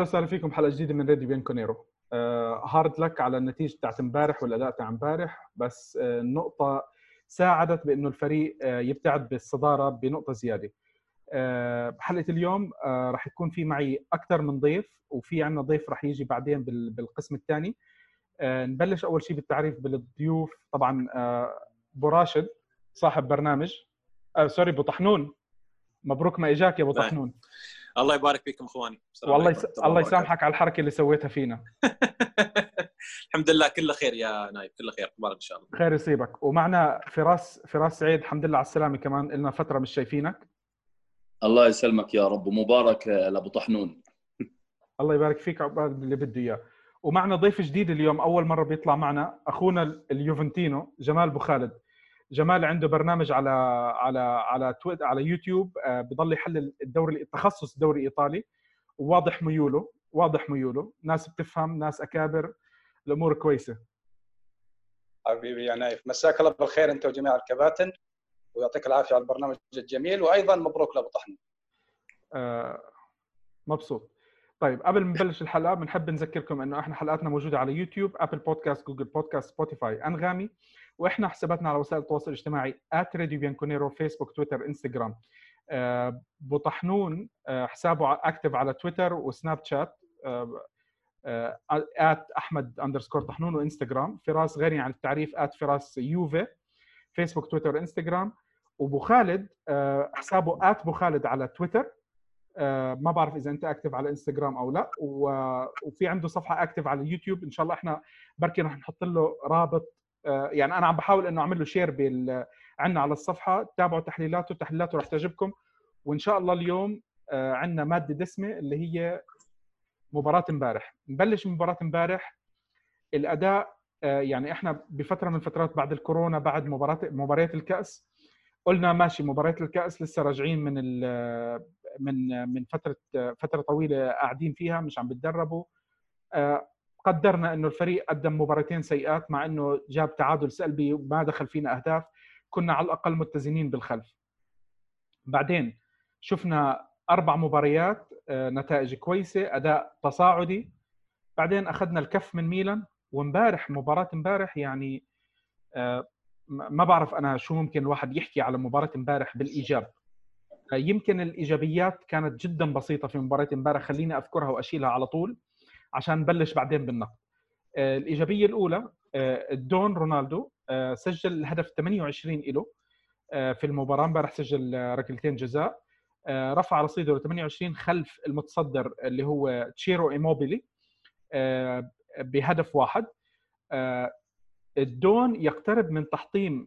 أهلا وسهلا فيكم حلقة جديدة من راديو بيانكونيرو آه hard luck على النتيجة بتاعت امبارح والاداء تاع امبارح بس آه النقطه ساعدت بأنه الفريق آه يبتعد بالصدارة بنقطة زيادة. آه بحلقة اليوم آه راح يكون في معي أكثر من ضيف وفي عندنا ضيف راح يجي بعدين بالقسم الثاني. آه نبلش أول شيء بالتعريف بالضيوف. طبعا آه أبو راشد صاحب برنامج. آه sorry أبو طحنون. مبروك ما أجاك يا أبو طحنون. الله يبارك فيكم أخواني. والله يس... الله يسامحك على الحركة اللي سويتها فينا. الحمد لله كله خير يا نايف كله خير تبارك إن شاء الله. خير يصيبك. ومعنا فراس فراس سعيد الحمد لله على السلامة كمان لنا فترة مش شايفينك. الله يسلمك يا رب ومبارك لأبو طحنون. الله يبارك فيك عقبال اللي بده إياه. ومعنا ضيف جديد اليوم أول مرة بيطلع معنا أخونا اليوفنتينو جمال أبو خالد. جمال عنده برنامج على على على تويتر على يوتيوب آه، بضل يحلل الدوري التخصص الدوري الإيطالي. وواضح ميوله واضح ميوله. ناس بتفهم ناس أكابر. الأمور كويسة. حبيبي يا نايف. مساك الله بالخير أنت وجميع الكباتن ويعطيك العافية على البرنامج الجميل وأيضا مبروك لأبو طحنون. آه مبسوط. طيب قبل ما نبلش الحلقة بنحب نذكركم إنه إحنا حلقاتنا موجودة على يوتيوب Apple Podcasts Google Podcasts Spotify أنغامي. وإحنا حساباتنا على وسائل التواصل الاجتماعي @راديو بيانكونيرو فيسبوك تويتر انستغرام آه، بو طحنون آه، حسابه active على تويتر وسناب شات at أحمد underscore طحنون وانستغرام فراس غني عن التعريف at فراس يوفي. فيسبوك تويتر انستغرام وبو خالد آه، حسابه at بو خالد على تويتر ما بعرف إذا أنت active على انستغرام أو لا. وفي عنده صفحة active على اليوتيوب إن شاء الله إحنا بركي رح نحط له رابط آه، يعني أنا عم بحاول إنه أعمل له شير بال عندنا على الصفحة تابعوا تحليلاته تحليلاته رح تعجبكم. وإن شاء الله اليوم آه، عندنا مادة دسمة اللي هي مباراة امبارح. نبلش مباراه امبارح. الأداء آه، يعني إحنا بفترة من الفترات بعد الكورونا بعد مباراة مباريات الكأس قلنا ماشي مباريات الكأس لسه راجعين من من من فترة فترة طويلة قاعدين فيها مش عم بتدربوا. قدرنا إنه الفريق قدم مباراتين سيئات مع إنه جاب تعادل سلبي وما دخل فينا أهداف كنا على الأقل متزنين بالخلف. بعدين شفنا أربع مباريات آه، نتائج كويسة أداء تصاعدي. بعدين أخذنا الكف من ميلان وامبارح مباراة امبارح يعني آه، ما بعرف أنا شو ممكن الواحد يحكي على مباراة امبارح بالإيجاب. آه، يمكن الإيجابيات كانت جدا بسيطة في مباراة امبارح خليني أذكرها وأشيلها على طول. عشان نبلش بعدين بالنقد. آه، الإيجابية الأولى آه، دون رونالدو آه، سجل الهدف 28 له في المباراة امبارح سجل ركلتين جزاء رفع رصيده ل 28 خلف المتصدر اللي هو تشيرو إيموبيلي بهدف واحد. الدون يقترب من تحطيم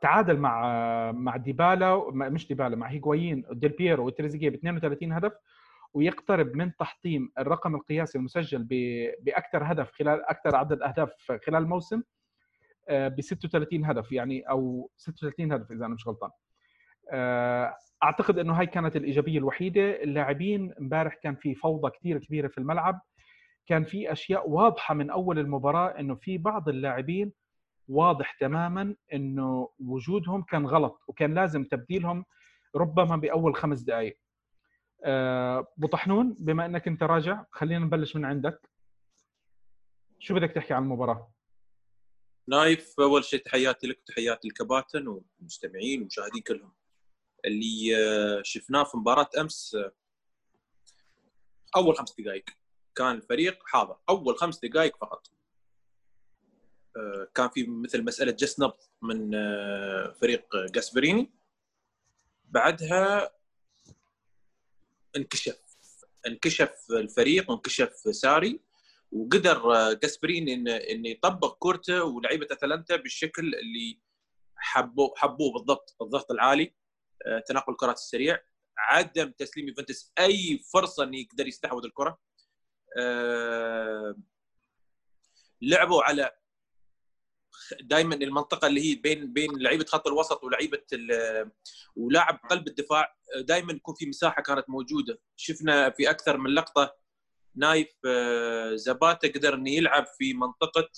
تعادل مع مع ديبالا مش ديبالا مع هيغوايين ديل بييرو وتريزيجيه ب 32 هدف ويقترب من تحطيم الرقم القياسي المسجل بأكثر هدف خلال أكثر عدد أهداف خلال الموسم آه، ب 36 هدف يعني أو 36 هدف إذا أنا مش غلطان. آه، أعتقد إنه هاي كانت الإيجابية الوحيدة. اللاعبين امبارح كان في فوضى كثير كبيرة في الملعب. كان في أشياء واضحة من أول المباراة إنه في بعض اللاعبين واضح تماما إنه وجودهم كان غلط وكان لازم تبديلهم ربما بأول خمس دقائق ابو طحنون بما إنك أنت راجع خلينا نبلش من عندك. شو بدك تحكي عن المباراة؟ نايف أول شيء تحياتي لك وتحياتي للكباتن والمستمعين والمشاهدين كلهم. اللي آه، شفناه في مباراة أمس آه، أول خمس دقائق. كان الفريق حاضر. أول خمس دقائق فقط. آه، كان في مثل مسألة جس نبض من فريق جاسبريني. بعدها انكشف انكشف الفريق وانكشف ساري وقدر جاسبرين انه انه يطبق كورته ولعيبة أتلانتا بالشكل اللي حبوه حبوه بالضبط الضغط العالي آه، تنقل الكرات السريع عدم تسليم يوفنتوس أي فرصة انه يقدر يستحوذ الكرة. آه، لعبوا على دائما المنطقة اللي هي بين بين لعيبة خط الوسط ولعيبة ولاعب قلب الدفاع دائما يكون في مساحة كانت موجودة. شفنا في أكثر من لقطة نايف آه، زباتا قدر إنه يلعب في منطقة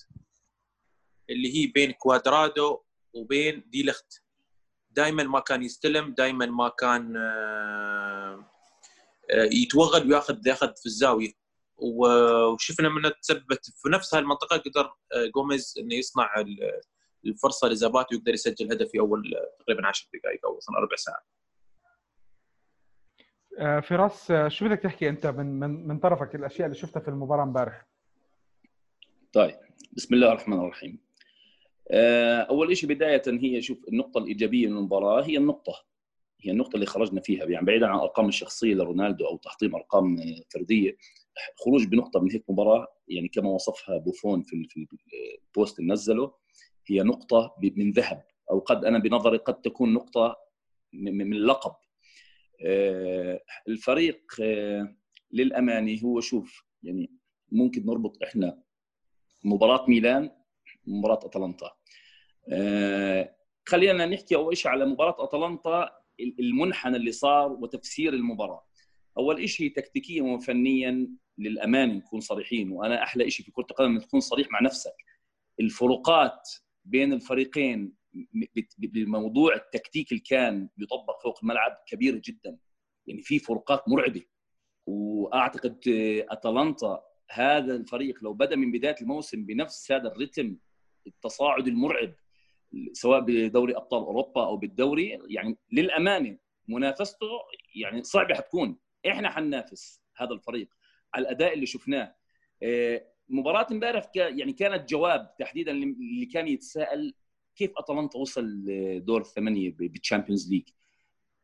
اللي هي بين كوادرادو وبين دي لخت. دائما ما كان يستلم دائما ما كان آه، آه، يتوغل وياخذ ياخذ في الزاوية. وشفنا منه تثبت في نفس هالمنطقه قدر آه، جوميز إنه يصنع الفرصة لزاباتي ويقدر يسجل هدف في اول تقريبا 10 دقائق أو أصلا ربع ساعه. فراس شو بدك تحكي أنت من من من طرفك الأشياء اللي شفتها في المباراة امبارح؟ طيب بسم الله الرحمن الرحيم. أول شيء بداية هي شوف النقطة الإيجابية من المباراة هي النقطة هي النقطة اللي خرجنا فيها يعني بعيدا عن الأرقام الشخصية لرونالدو أو تحطيم أرقام فردية خروج بنقطة من هيك مباراة يعني كما وصفها بوفون في البوست اللي نزله هي نقطة من ذهب أو قد أنا بنظري قد تكون نقطة من اللقب آه، الفريق آه، للأمانة هو شوف يعني ممكن نربط إحنا مباراة ميلان مباراة أتلانتا. آه، خلينا نحكي أول شيء على مباراة أتلانتا المنحنى اللي صار وتفسير المباراة. أول شيء تكتيكيا وفنيا للأمانة نكون صريحين وأنا أحلى شيء في كرة القدم تكون صريح مع نفسك. الفروقات بين الفريقين بموضوع التكتيك اللي كان يطبق فوق الملعب كبيره جدا. يعني في فروقات مرعبة. وأعتقد أتلانتا هذا الفريق لو بدأ من بداية الموسم بنفس هذا الرتم التصاعد المرعب سواء بدوري أبطال أوروبا أو بالدوري يعني للأمانة منافسته يعني صعبة حتكون. إحنا حننافس هذا الفريق. على الأداء اللي شفناه آه، مباراة امبارح يعني كانت جواب تحديدا اللي كان يتساءل كيف أتلانتا وصل لدور الثمانية بال Champions League.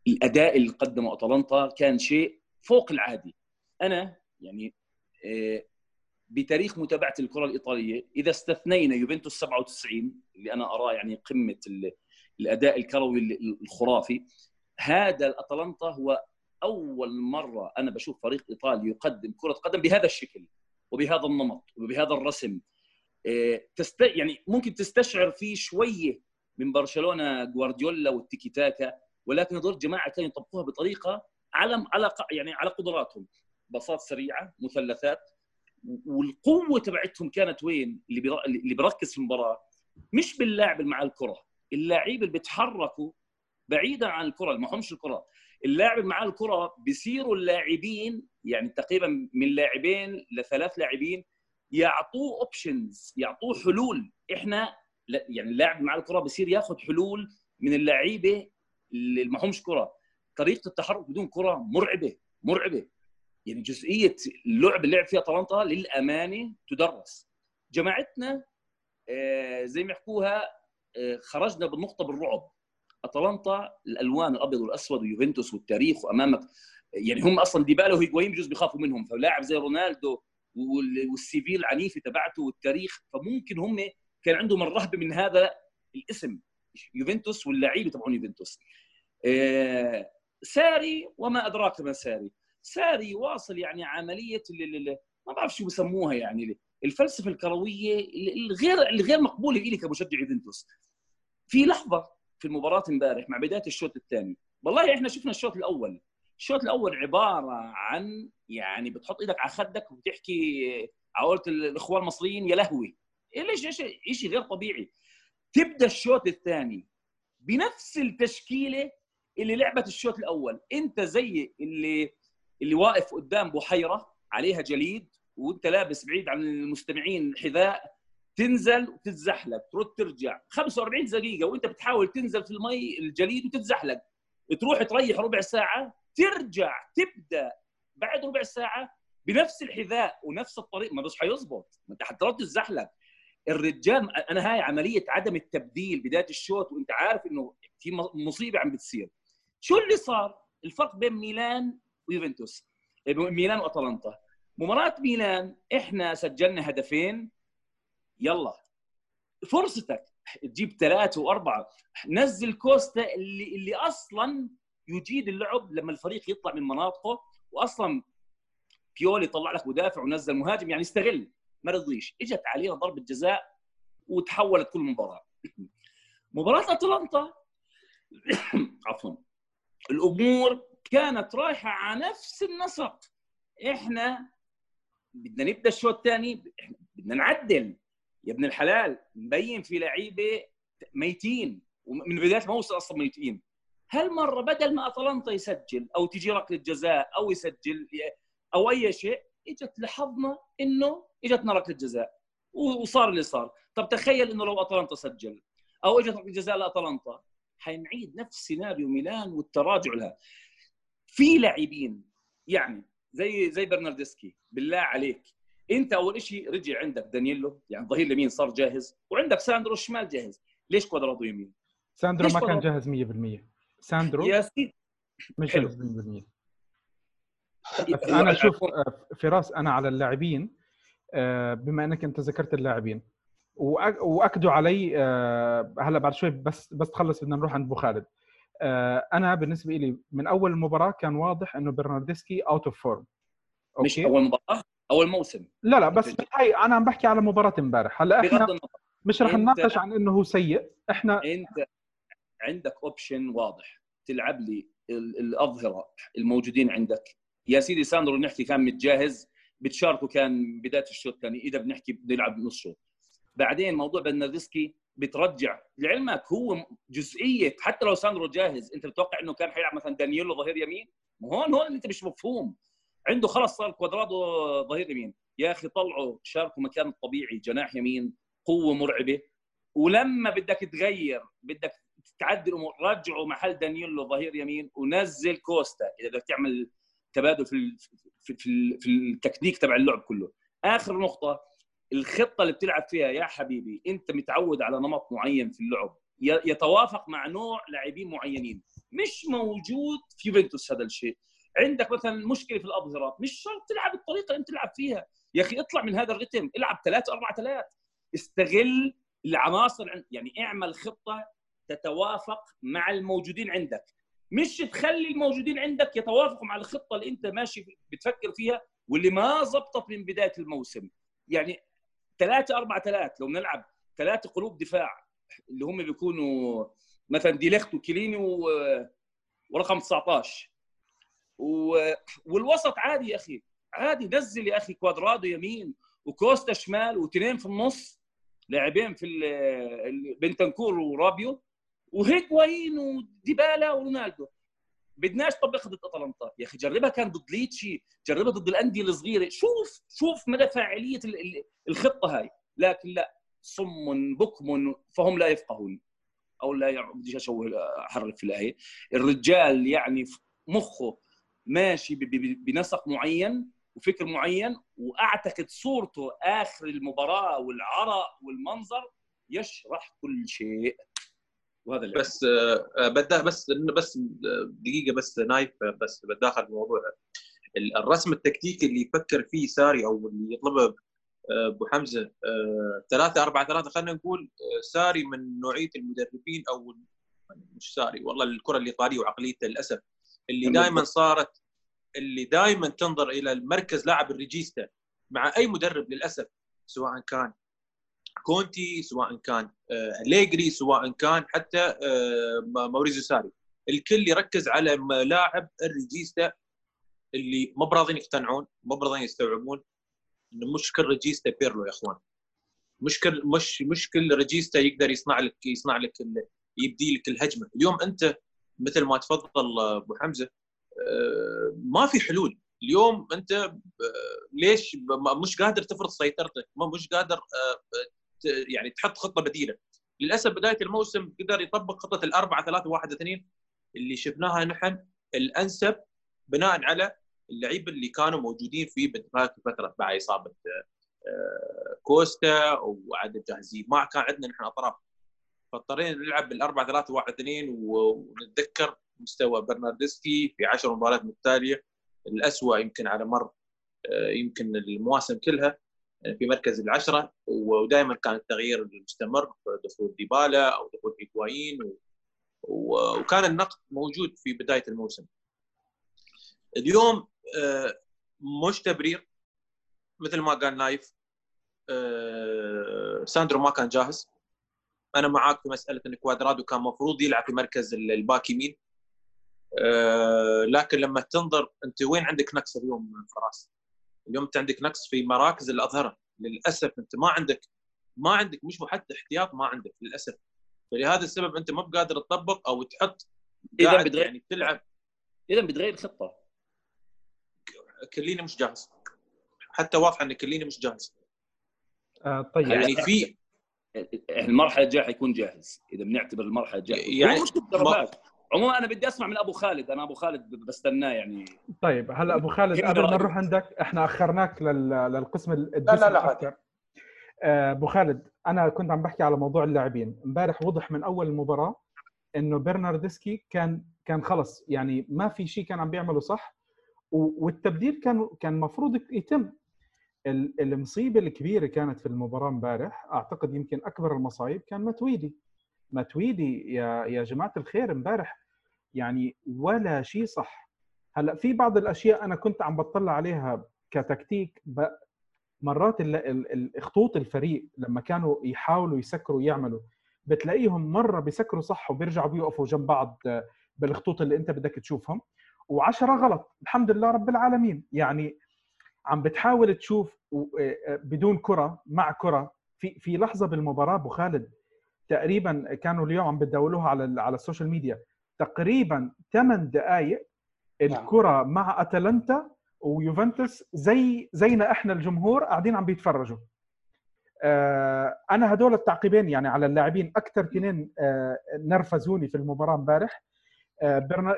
الأداء اللي قدمه أتلانتا كان شيء فوق العادي. أنا يعني آه، بتاريخ متابعة الكرة الإيطالية إذا استثنينا يوفنتوس 97 اللي أنا أراه يعني قمة الأداء الكروي الخرافي هذا الأتلانتا هو أول مرة أنا بشوف فريق إيطالي يقدم كرة قدم بهذا الشكل وبهذا النمط وبهذا الرسم آه، تست... يعني ممكن تستشعر فيه شوية من برشلونة جوارديولا والتيكي تاكا ولكن هذول الجماعه كانوا يطبقوها بطريقة على على يعني على قدراتهم. باصات سريعة مثلثات والقوة تبعتهم كانت وين؟ اللي بيركز في المباراة. مش باللاعب اللي مع الكرة اللاعبين اللي بيتحركوا بعيدا عن الكرة اللي معهمش الكرة. اللاعب معاه الكرة بيصيروا اللاعبين يعني تقريبا من لاعبين لثلاث لاعبين يعطوه اوبشنز يعطوه حلول. إحنا يعني اللاعب مع الكرة بصير ياخذ حلول من اللعيبة اللي معهمش كرة. طريقة التحرك بدون كرة مرعبة مرعبة. يعني جزئية اللعب اللي لعب فيها طلنطا للأمانة تدرس. جماعتنا آه، زي ما يحكوها آه، خرجنا بالنقطة بالرعب. أتلانتا الألوان الأبيض والأسود ويوفنتوس والتاريخ وأمامك يعني هم أصلا ديبالا وهيجوايين بجوز بيخافوا منهم فلاعب زي رونالدو والسي في العنيفه تبعته والتاريخ فممكن هم كان عندهم الرهبه من هذا الاسم يوفنتوس واللعيبة تبعون يوفنتوس. آه، ساري وما أدراك ما ساري. ساري واصل يعني عملية ما بعرف شو بسموها يعني الفلسفة الكروية الغير الغير مقبولة لي كمشجع يوفنتوس. في لحظة في المباراة امبارح مع بداية الشوط الثاني. والله إحنا شفنا الشوط الأول. الشوط الأول عبارة عن يعني بتحط إيدك على خدك وبتحكي عقولة الإخوان المصريين يا لهوي. ليش شيء غير طبيعي؟ تبدأ الشوط الثاني بنفس التشكيلة اللي لعبت الشوط الأول. أنت زي اللي اللي واقف قدام بحيرة عليها جليد وأنت لابس بعيد عن المستمعين حذاء تنزل وتتزحلق ترد ترجع. 45 دقيقة وأنت بتحاول تنزل في المي الجليد وتتزحلق. تروح تريح ربع ساعة ترجع تبدأ بعد ربع ساعة بنفس الحذاء ونفس الطريق. ما بس حيظبط. ما انت حترد تتزحلق. الرجال أنا هاي عملية عدم التبديل بداية الشوط وأنت عارف إنه في مصيبة عم بتصير. شو اللي صار؟ الفرق بين ميلان ويوفنتوس. ميلان وأتلانتا. مباراة ميلان إحنا سجلنا هدفين. يلا. فرصتك تجيب ثلاثة وأربعة. نزل كوستا اللي اللي أصلا يجيد اللعب لما الفريق يطلع من مناطقه واصلا بيولي طلع لك مدافع ونزل مهاجم يعني استغل ما رضيش. إجت علينا ضربة جزاء وتحولت كل مباراة. مباراة أتلانتا. عفوا. الأمور كانت رايحة على نفس النسق. إحنا بدنا نبدأ الشوط الثاني بدنا نعدل. يا ابن الحلال مبين في لعيبة ميتين ومن بداية الموسم أصلا ميتين. هالمره بدل ما أتلانتا يسجل أو تجي ركلة جزاء أو يسجل أو أي شيء إجت لحظنا إنه إجتنا ركلة جزاء وصار اللي صار. طب تخيل إنه لو أتلانتا سجل أو إجت ركلة جزاء لأتلانتا حنعيد نفس سيناريو ميلان والتراجع لها. في لاعبين يعني زي زي برنارديسكي بالله عليك انت اول شيء رجع عندك دانييلو يعني ظهير اليمين صار جاهز وعندك ساندرو الشمال جاهز. ليش كوادرادو يمين؟ ساندرو ما كان جاهز 100% ساندرو يا سيدي مش حلو. جاهز 100% بس أنا شوف آه، فراس أنا على اللاعبين آه، بما إنك أنت ذكرت اللاعبين. وأكدوا علي آه، هلا بعد شوي بس بس تخلص بدنا نروح عند أبو خالد. أنا بالنسبة لي من أول المباراة كان واضح إنه برنارديسكي out of form مش أول مباراة؟ اول موسم لا لا بس هاي أنا عم بحكي على مباراة امبارح. هلأ إحنا مش رح نناقش عن إنه هو سيء. إحنا أنت عندك option واضح. تلعب لي ال- الأظهرة الموجودين عندك. يا سيدي ساندرو نحكي كان متجهز بتشاركه كان بداية الشوط الثاني إذا بنحكي بنلعب نص شوط. بعدين موضوع برناردسكي بترجع. لعلمك هو جزئية. حتى لو ساندرو جاهز أنت بتتوقع إنه كان حيلعب مثلا دانييلو ظهير يمين؟ هون هون أنت مش مفهوم. عنده خلص صار كوادرادو ظهير يمين. يا أخي طلعوا شاركوا مكان الطبيعي جناح يمين قوة مرعبة. ولما بدك تغير بدك تعدل الأمور رجعوا محل دانييلو ظهير يمين ونزل كوستا. إذا بدك تعمل تبادل في في في, في التكنيك تبع اللعب كله. آخر نقطة الخطة اللي بتلعب فيها يا حبيبي أنت متعود على نمط معين في اللعب. يتوافق مع نوع لاعبين معينين. مش موجود في يوفنتوس هذا الشيء. عندك مثلا مشكلة في الاظهرات مش شرط تلعب الطريقة اللي أنت تلعب فيها. يا أخي اطلع من هذا الريتم العب 3 4 3 استغل العناصر عن- يعني اعمل خطة تتوافق مع الموجودين عندك. مش تخلي الموجودين عندك يتوافقوا مع الخطة اللي أنت ماشي بتفكر فيها واللي ما زبطت من بداية الموسم. يعني 3 4 3 لو بنلعب ثلاثة قلوب دفاع اللي هم بيكونوا مثلا ديليخت وكيليني. ورقم 19 و... والوسط عادي يا أخي. عادي نزل يا أخي كوادرادو يمين وكوستا شمال واثنين في النص لاعبين في بنتنكور ورابيو وهيجوايين وديبالا ورونالدو. بدناش طبقها ضد اتلانتا يا أخي جربها كان ضد ليتشي جربها ضد الأندية الصغيرة. شوف شوف مدى فاعلية ال- ال- الخطة هاي. لكن لا صم بكم فهم لا يفقهون. أو لا بديش أشوه احرف في الآية. الرجال يعني مخه ماشي بنسق معين وفكر معين وأعتقد صورته آخر المباراة والعرق والمنظر يشرح كل شيء. وهذا اللي بس آه، بدأ بس بس آه، دقيقة بس نايف آه، بس بتداخل الموضوع ال- الرسم التكتيكي اللي يفكر فيه ساري أو اللي يطلبه آه، أبو حمزة 3 4 3 خلينا نقول آه، ساري من نوعية المدربين أو مش ساري والله الكرة الإيطالية وعقليته للأسف اللي. دائما صارت اللي دائما تنظر إلى المركز لاعب ال regista مع أي مدرب للأسف سواء كان كونتي سواء كان آه، أليجري سواء كان حتى آه، موريزيو ساري. الكل يركز على لاعب ال regista اللي ما براضين يقتنعون ما براضين يستوعبون إنه مش كل regista بيرلو يا إخوان. مش كل مش مش كل ريجيستا يقدر يصنع لك يصنع لك يبدي لك الهجمة. اليوم أنت مثل ما تفضل أبو حمزة آه، ما في حلول. اليوم أنت آه، ليش مش قادر تفرض سيطرتك مش قادر آه، يعني تحط خطة بديلة. للأسف بداية الموسم قدر يطبق خطة الأربعة ثلاثة واحد اثنين اللي شفناها نحن الأنسب بناء على اللعيبه اللي كانوا موجودين في بدايه الفترة بعد إصابة كوستا وعدم جاهزين. ما كان عندنا نحن أطراف فاضطرينا نلعب بالأربعة ثلاثة واحد اثنين ونتذكر مستوى برناردسكي في عشر مباريات متتالية الأسوأ يمكن على مر آه، يمكن المواسم كلها في مركز العشرة ودائما كان التغيير المستمر دخول ديبالا أو دخول هيغوايين. وكان النقد موجود في بداية الموسم. اليوم آه، مش تبرير مثل ما قال نايف آه، ساندرو ما كان جاهز أنا معاك في مسألة إن كوادرادو كان مفروض يلعب في مركز ال- ال back يمين. آه، لكن لما تنظر أنت وين عندك نقص اليوم فراس؟ اليوم أنت عندك نقص في مراكز الأظهرة. للأسف أنت ما عندك ما عندك مش حتى احتياط ما عندك للأسف. فلهذا السبب أنت ما بقادر تطبق أو تحط إذا بتغير يعني بتلعب إذا بتغير الخطة. كليني مش جاهز. حتى واضح إن كليني مش جاهز. آه طيب. يعني في المرحلة الجاية حيكون جاهز إذا بنعتبر المرحلة الجاية يعني عموما أنا بدي أسمع من أبو خالد أنا أبو خالد بستناه يعني طيب هلا أبو خالد قبل ما؟ نروح عندك إحنا أخرناك لل... للقسم لا لا عادي. أكثر. آه، أبو خالد أنا كنت عم بحكي على موضوع اللاعبين إمبارح وضح من أول المباراة إنه برناردسكي كان كان خلص يعني ما في شيء كان عم بيعمله صح والتبديل كان كان المفروض يتم المصيبة الكبيرة كانت في المباراة امبارح أعتقد يمكن أكبر المصايب كان ماتويدي. ماتويدي يا يا جماعة الخير امبارح يعني ولا شيء صح. هلأ في بعض الأشياء أنا كنت عم بطلع عليها كتكتيك. مرات ال... ال... ال- خطوط الفريق لما كانوا يحاولوا يسكروا يعملوا بتلاقيهم مرة بيسكروا صح وبيرجعوا بيوقفوا جنب بعض بالخطوط اللي أنت بدك تشوفهم. وعشرة غلط الحمد لله رب العالمين. يعني عم بتحاول تشوف آه، آه، بدون كرة مع كرة. في في لحظة بالمباراة أبو خالد تقريبا كانوا اليوم عم بتداولوها على على ال social media. تقريبا 8 دقائق الكرة مع أتلانتا ويوفنتوس زي زينا إحنا الجمهور قاعدين عم بيتفرجوا. آه، أنا هدول التعقيبين يعني على اللاعبين. أكثر اثنين نرفزوني في المباراة امبارح. برنا...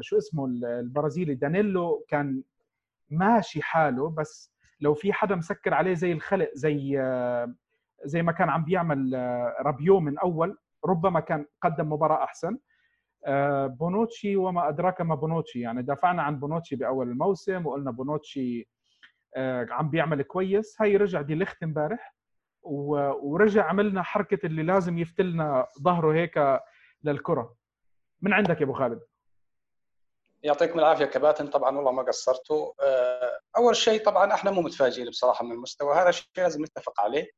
شو اسمه ال- البرازيلي دانيلو كان ماشي حاله بس لو في حدا مسكر عليه زي الخلق زي زي ما كان عم بيعمل آه، رابيو من أول ربما كان قدم مباراة أحسن. آه، بونوتشي وما أدراك ما بونوتشي يعني دافعنا عن بونوتشي بأول الموسم وقلنا بونوتشي آه، عم بيعمل كويس. هاي رجع دي لخت امبارح ورجع عملنا حركة اللي لازم يفتلنا ظهره هيك للكرة. من عندك يا أبو خالد؟ يعطيكم العافية. كباتن طبعا والله ما قصرتوا. آه، أول شيء طبعا إحنا مو متفاجئين بصراحة من المستوى. هذا الشيء لازم نتفق عليه.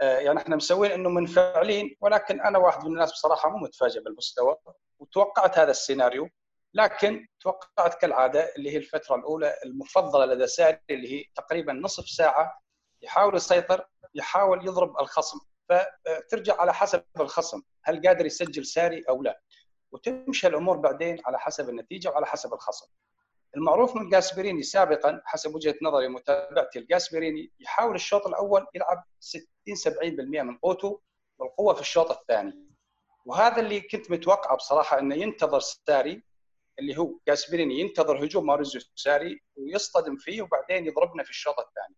آه، يعني إحنا مسوين إنه منفعلين ولكن أنا واحد من الناس بصراحة مو متفاجئ بالمستوى وتوقعت هذا السيناريو. لكن توقعت كالعادة اللي هي الفترة الأولى المفضلة لدى ساري اللي هي تقريبا نصف ساعة يحاول يسيطر يحاول يضرب الخصم. فترجع على حسب الخصم هل قادر يسجل ساري أو لا. وتمشي الأمور بعدين على حسب النتيجة وعلى حسب الخصم. المعروف من جاسبريني سابقا حسب وجهة نظري ومتابعتي الجاسبريني يحاول الشوط الأول يلعب 60 70% من قوته والقوة في الشوط الثاني. وهذا اللي كنت متوقعه بصراحة إنه ينتظر ساري اللي هو جاسبريني ينتظر هجوم ماوريزيو ساري ويصطدم فيه وبعدين يضربنا في الشوط الثاني.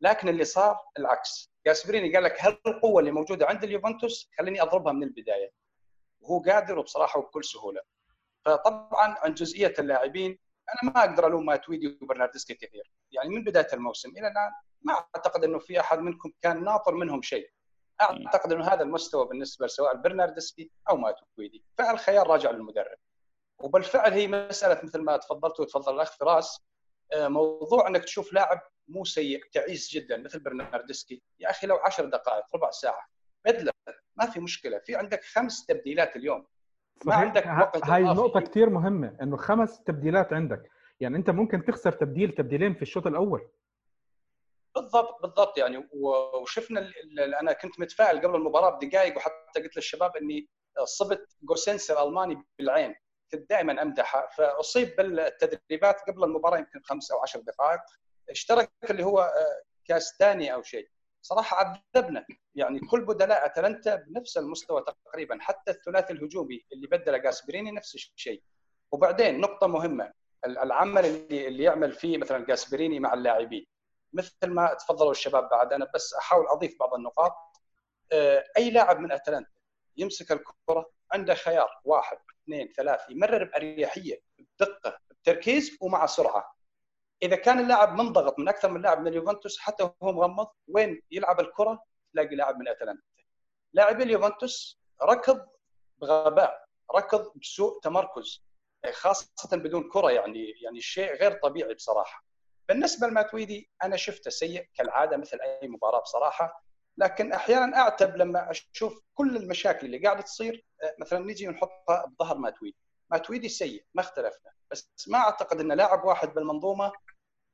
لكن اللي صار العكس، جاسبريني قال لك هل القوة اللي موجودة عند اليوفنتوس خليني أضربها من البداية. وهو قادر وبصراحة وبكل سهولة. فطبعا عن جزئية اللاعبين أنا ما أقدر ألوم ماتويدي وبرناردسكي كثير، يعني من بداية الموسم إلى الآن ما أعتقد إنه في أحد منكم كان ناطر منهم شيء. أعتقد إنه هذا المستوى بالنسبة سواء برناردسكي أو ماتويدي، فالخيار راجع للمدرب. وبالفعل هي مسألة مثل ما تفضلت وتفضل الأخ فراس آه، موضوع إنك تشوف لاعب مو سيء تعيس جدا مثل برناردسكي يا أخي لو 10 دقائق ربع ساعة بدله ما في مشكلة. في عندك خمس تبديلات اليوم. ما. عندك وقت هاي. نقطة كثير مهمة إنه خمس تبديلات عندك. يعني أنت ممكن تخسر تبديل تبديلين في الشوط الأول. بالضبط بالضبط يعني. وشفنا أنا كنت متفائل قبل المباراة بدقائق وحتى قلت للشباب إني صبت جوسينس الألماني بالعين. كنت دائما امدحه فأصيب بالتدريبات قبل المباراة يمكن خمس أو عشر دقائق. اشترك اللي هو آه، كاستاني أو شيء. صراحة عذبنا. يعني كل بدلاء اتلانتا بنفس المستوى تقريبا. حتى الثلاثي الهجومي اللي بدل جاسبريني نفس الشيء. وبعدين نقطة مهمة. ال- العمل اللي اللي يعمل فيه مثلا جاسبريني مع اللاعبين. مثل ما تفضلوا الشباب بعد أنا بس أحاول أضيف بعض النقاط. آه، أي لاعب من اتلانتا يمسك الكرة عنده خيار. واحد اثنين ثلاث يمرر بأريحية بدقة بتركيز ومع سرعة. إذا كان اللاعب منضغط من أكثر من لاعب من اليوفنتوس حتى وهو مغمض وين يلعب الكرة؟ تلاقي لاعب من أتلانتا. لاعبي اليوفنتوس ركض بغباء ركض بسوء تمركز خاصة بدون كرة يعني يعني شيء غير طبيعي بصراحة. بالنسبة لماتويدي أنا شفته سيء كالعادة مثل أي مباراة بصراحة لكن أحيانا أعتب لما أشوف كل المشاكل اللي قاعدة تصير آه، مثلا نجي ونحطها بظهر ماتويدي. ماتويدي سيء ما اختلفنا. بس ما أعتقد إن لاعب واحد بالمنظومة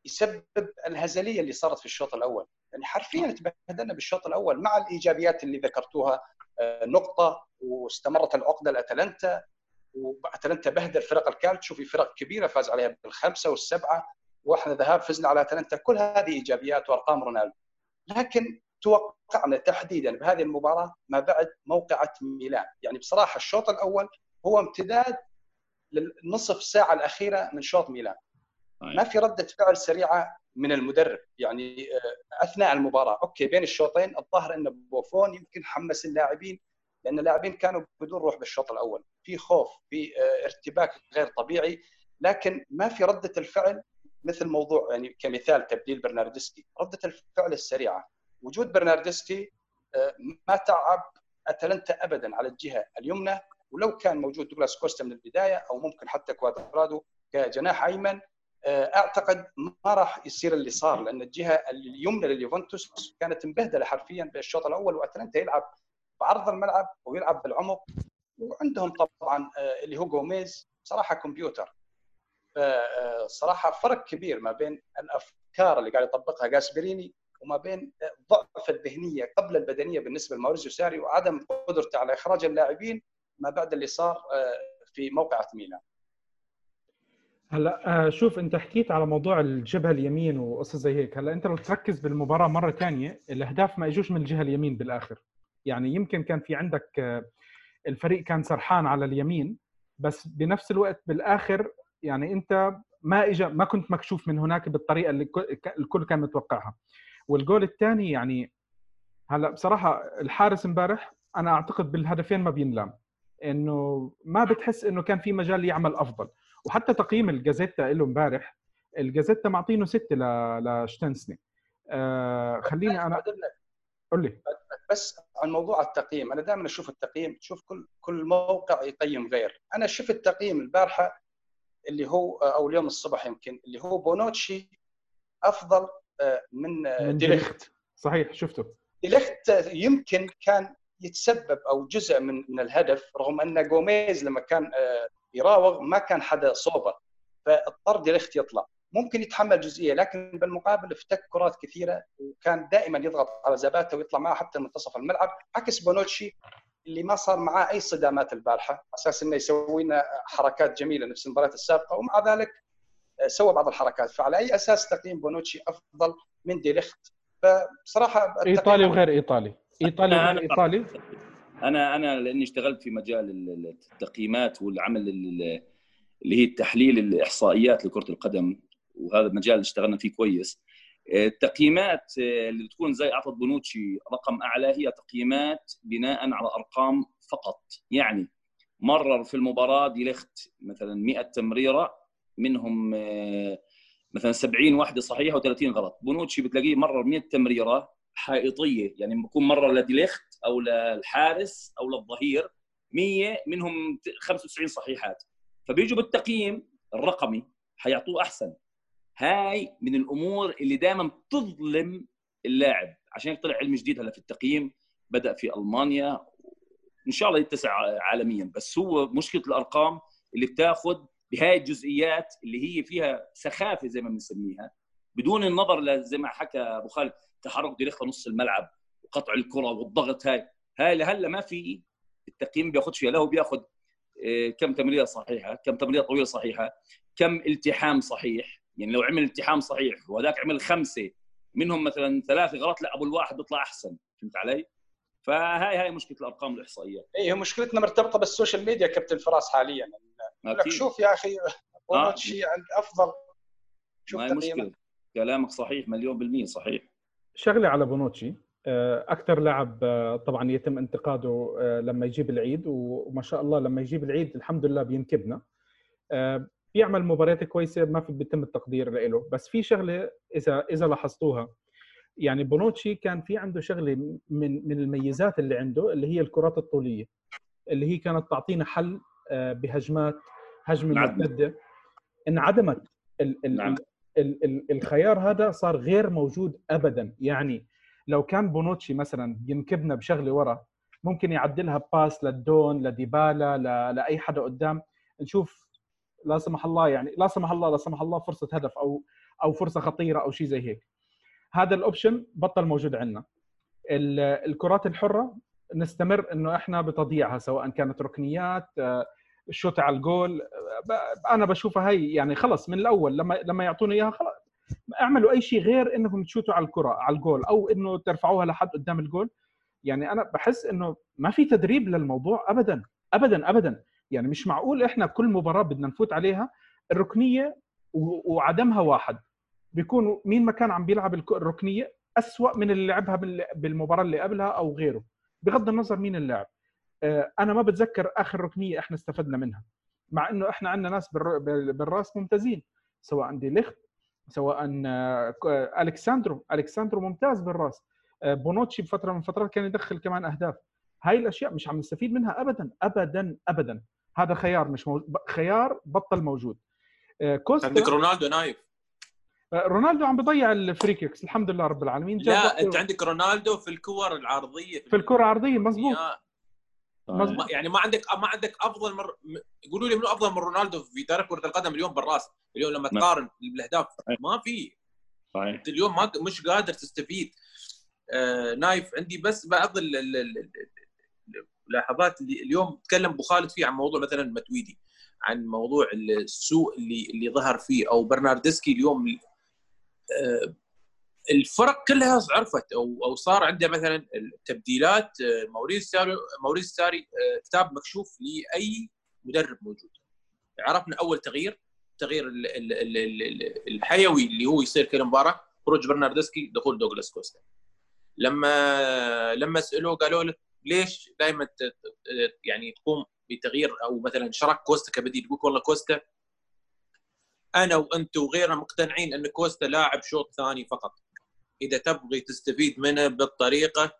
يسبب الهزلية اللي صارت في الشوط الأول. يعني حرفيا تبهدلنا بالشوط الأول مع الإيجابيات اللي ذكرتوها آه، نقطة واستمرت العقدة لأتلانتا وأتلانتا بهدل فرق الكالتشو في فرق كبيرة فاز عليها بالخمسة والسبعة وإحنا ذهاب فزنا على أتلانتا. كل هذه إيجابيات وأرقام رونالدو. لكن توقعنا تحديدا بهذه المباراة ما بعد موقعة ميلان. يعني بصراحة الشوط الأول هو امتداد للنصف ساعة الأخيرة من شوط ميلان. ما في ردة فعل سريعة من المدرب. يعني آه، أثناء المباراة. okay بين الشوطين الظاهر إن بوفون يمكن حمس اللاعبين لأن اللاعبين كانوا بدون روح بالشوط الأول. في خوف في آه، ارتباك غير طبيعي. لكن ما في ردة الفعل مثل موضوع يعني كمثال تبديل برناردسكي. ردة الفعل السريعة. وجود برناردسكي آه، ما تعب أتلانتا ابدا على الجهة اليمنى. ولو كان موجود دوغلاس كوستا من البداية أو ممكن حتى كوادرادو كجناح أيمن آه، أعتقد ما راح يصير اللي صار لأن الجهة اليمنى لليوفنتوس كانت مبهدلة حرفيا بالشوط الأول وأتلانتا يلعب بعرض الملعب ويلعب بالعمق. وعندهم طبعا آه، اللي هو جوميز صراحة كمبيوتر. صراحة فرق كبير ما بين الأفكار اللي قاعد يطبقها جاسبريني وما بين ضعف الذهنية قبل البدنية بالنسبة لماوريزيو ساري وعدم قدرته على إخراج اللاعبين ما بعد اللي صار آه، في موقعة ميلان. هلا آه، شوف انت حكيت على موضوع الجبهة اليمين وقصص زي هيك. هلا انت لو تركز بالمباراة مرة ثانية الأهداف ما إجوش من الجهة اليمين بالآخر. يعني يمكن كان في عندك آه، الفريق كان سرحان على اليمين بس بنفس الوقت بالآخر يعني انت ما اجى ما كنت مكشوف من هناك بالطريقة اللي الكل كان متوقعها. والجول الثاني يعني هلا بصراحة الحارس امبارح أنا أعتقد بالهدفين ما بينلام. إنه ما بتحس إنه كان في مجال يعمل أفضل. وحتى تقييم الجازيتا له امبارح الجازيتا معطينه ستة لشتنسني آه خليني أنا قول لي. بس عن موضوع التقييم أنا دائما أشوف التقييم تشوف كل كل موقع يقيم غير. أنا شفت تقييم البارحة اللي هو أو اليوم الصبح يمكن اللي هو بونوتشي أفضل آه، من, آه، من ديليخت. صحيح شفته. ديليخت يمكن كان يتسبب أو جزء من من الهدف رغم أن جوميز لما كان آه، يراوغ ما كان حدا صوبة. فاضطر ديليخت يطلع. ممكن يتحمل جزئية لكن بالمقابل افتك كرات كثيرة وكان دائما يضغط على زاباتا ويطلع معه حتى منتصف الملعب عكس بونوتشي اللي ما صار معاه أي صدامات البارحة. على أساس إنه يسوي لنا حركات جميلة نفس المباريات السابقة ومع ذلك آه، سوى بعض الحركات. فعلى أي أساس تقييم بونوتشي أفضل من ديليخت؟ فبصراحة إيطالي وغير إيطالي. ايطالي وغير إيطالي؟ أنا أنا لأني اشتغلت في مجال التقييمات والعمل اللي هي التحليل الإحصائيات لكرة القدم وهذا المجال اللي اشتغلنا فيه كويس. التقييمات اللي تكون زي اعطت بونوتشي رقم أعلى هي تقييمات بناء على أرقام فقط. يعني مرر في المباراة ديليخت مثلا 100 تمريرة منهم آه، مثلا 70 واحدة صحيحة و30 غلط. بونوتشي بتلاقيه مرر 100 تمريرة حائطية يعني بكون مرة لديليخت أو للحارس أو للظهير 100 منهم 95 صحيحات. فبيجوا بالتقييم الرقمي حيعطوه أحسن. هاي من الأمور اللي دائما بتظلم اللاعب. عشان طلع علم جديد هلا في التقييم بدأ في ألمانيا ان شاء الله يتسع عالميا. بس هو مشكلة الأرقام اللي بتاخذ بهاي الجزئيات اللي هي فيها سخافة زي ما بنسميها بدون النظر زي ما حكى أبو خالد تحرك ديريختا نص الملعب وقطع الكرة والضغط هاي. هاي لهلا ما في التقييم بياخذ فيها. له بياخذ آه، كم تمريرة صحيحة كم تمريرة طويلة صحيحة كم التحام صحيح. يعني لو عمل التحام صحيح وهذاك عمل خمسة منهم مثلا ثلاثة غلط لا أبو الواحد بيطلع أحسن. فهمت علي؟ فهاي هاي مشكلة الأرقام الإحصائية. اي مشكلتنا مرتبطة بال social media كابتن فراس حاليا. لك شوف يا أخي آه. افضل شوف ما مشكلة. كلامك صحيح مليون بالمية صحيح. شغلة على بونوتشي. آه، أكثر لاعب آه، طبعا يتم انتقاده آه، لما يجيب العيد وما شاء الله لما يجيب العيد الحمد لله بينكبنا. بيعمل مباريات كويسة ما في بيتم التقدير له. بس في شغلة إذا إذا لاحظتوها يعني بونوتشي كان في عنده شغلة من من الميزات اللي عنده اللي هي الكرات الطولية اللي هي كانت تعطينا حل بهجمات هجمة مرتده انعدمت. ال ال نعم. الخيار هذا صار غير موجود ابدا. يعني لو كان بونوتشي مثلا ينكبنا بشغلة ورا ممكن يعدلها pass للدون لديبالا لأي حدا قدام. نشوف لا سمح الله يعني لا سمح الله لا سمح الله فرصة هدف أو أو فرصة خطيرة أو شيء زي هيك. هذا ال option بطل موجود عندنا. الكرات الحرة نستمر إنه إحنا بتضييعها سواء كانت ركنيات الشوطه على الجول أنا بشوفها هي يعني خلص من الأول لما لما يعطوني إياها خلص أعملوا أي شيء غير انكم تشوتوا على الكرة على الجول أو إنه ترفعوها لحد قدام الجول. يعني أنا بحس إنه ما في تدريب للموضوع ابدا ابدا ابدا. يعني مش معقول إحنا كل مباراة بدنا نفوت عليها الركنية وعدمها واحد. بيكون مين ما كان عم بيلعب الركنية أسوأ من اللي لعبها بال- بالمباراة اللي قبلها أو غيره. بغض النظر مين اللاعب أنا ما بتذكر آخر ركنية إحنا استفدنا منها مع إنه إحنا عندنا ناس بالر- بال- بالرأس ممتازين سواء دي ليخت سواء آه، آه، ألكساندرو ألكساندرو ممتاز بالرأس آه، بونوتشي بفترة من الفترات كان يدخل كمان أهداف هاي الأشياء مش عم نستفيد منها ابدا ابدا ابدا هذا خيار مش مو... ب- خيار بطل موجود. آه، كوستا عندك رونالدو نايف. آه، رونالدو عم بضيع ال free kicks الحمد لله رب العالمين لا أنت عندك رونالدو في الكور العرضية في الكرة العرضية مزبوط مظبوط. ما- يعني ما عندك ما عندك أفضل مر... قولوا لي منو أفضل من رونالدو في تاريخ كرة القدم اليوم بالرأس؟ اليوم لما ما- تقارن بالأهداف. ما في. صحيح. أنت اليوم ما مش قادر تستفيد. آه نايف عندي بس بعض ال- ال- ال- ال- اللحظات اللي اليوم تكلم أبو خالد فيه عن موضوع مثلا متويدي عن موضوع السوء اللي اللي ظهر فيه أو برناردسكي اليوم آه، الفرق كلها عرفت أو أو صار عنده مثلا التبديلات آه، موريس ساري موريس ساري آه، كتاب مكشوف لأي مدرب موجود. عرفنا أول تغيير تغيير ال- ال- ال- ال- ال- الحيوي اللي هو يصير كل مباراة خروج برناردسكي دخول دوغلاس كوستا. لما لما سألوه قالوا له ليش دائما يعني تقوم بتغيير أو مثلا شرك كوستا كبديل؟ يقول والله كوستا أنا وانت وغيرنا مقتنعين إن كوستا لاعب شوط ثاني فقط. إذا تبغي تستفيد منه بالطريقة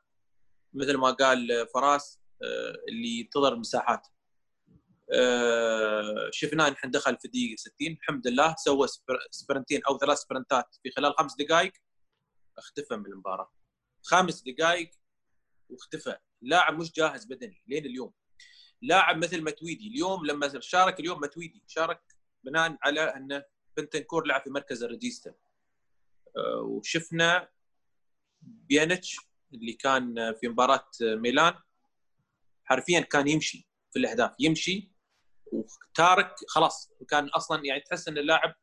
مثل ما قال فراس آه، اللي تظهر مساحات. آه، شفناه نحن دخل في الدقيقه 60 الحمد لله سوى سبر- سبرنتين أو ثلاث سبرنتات في خلال خمس دقائق اختفى من المباراة. خمس دقائق واختفى. لاعب مش جاهز بدني لين اليوم. لاعب مثل متويدي اليوم لما شارك اليوم متويدي شارك بناء على ان بنتنكور لعب في مركز ال regista وشفنا بيانيتش اللي كان في مباراة ميلان. حرفيا كان يمشي في الأهداف يمشي وتارك خلاص كان أصلا يعني تحس إن اللاعب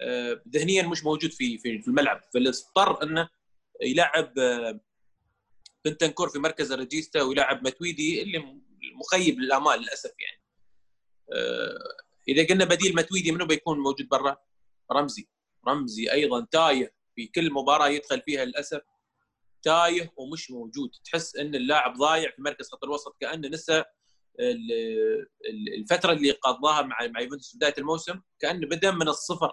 آه، ذهنيا مش موجود في في الملعب. فاضطر إنه يلعب آه، بنتنكور في مركز الريجيستا ويلعب متويدي اللي مخيب للأمال للأسف يعني. آه، إذا قلنا بديل متويدي منو بيكون موجود برا؟ رمزي. رمزي أيضا تايه في كل مباراة يدخل فيها للأسف تايه ومش موجود. تحس إن اللاعب ضايع في مركز خط الوسط كأنه نسى ال- ال- الفترة اللي قضاها مع مع يوفنتوس بداية الموسم كأنه بدأ من الصفر.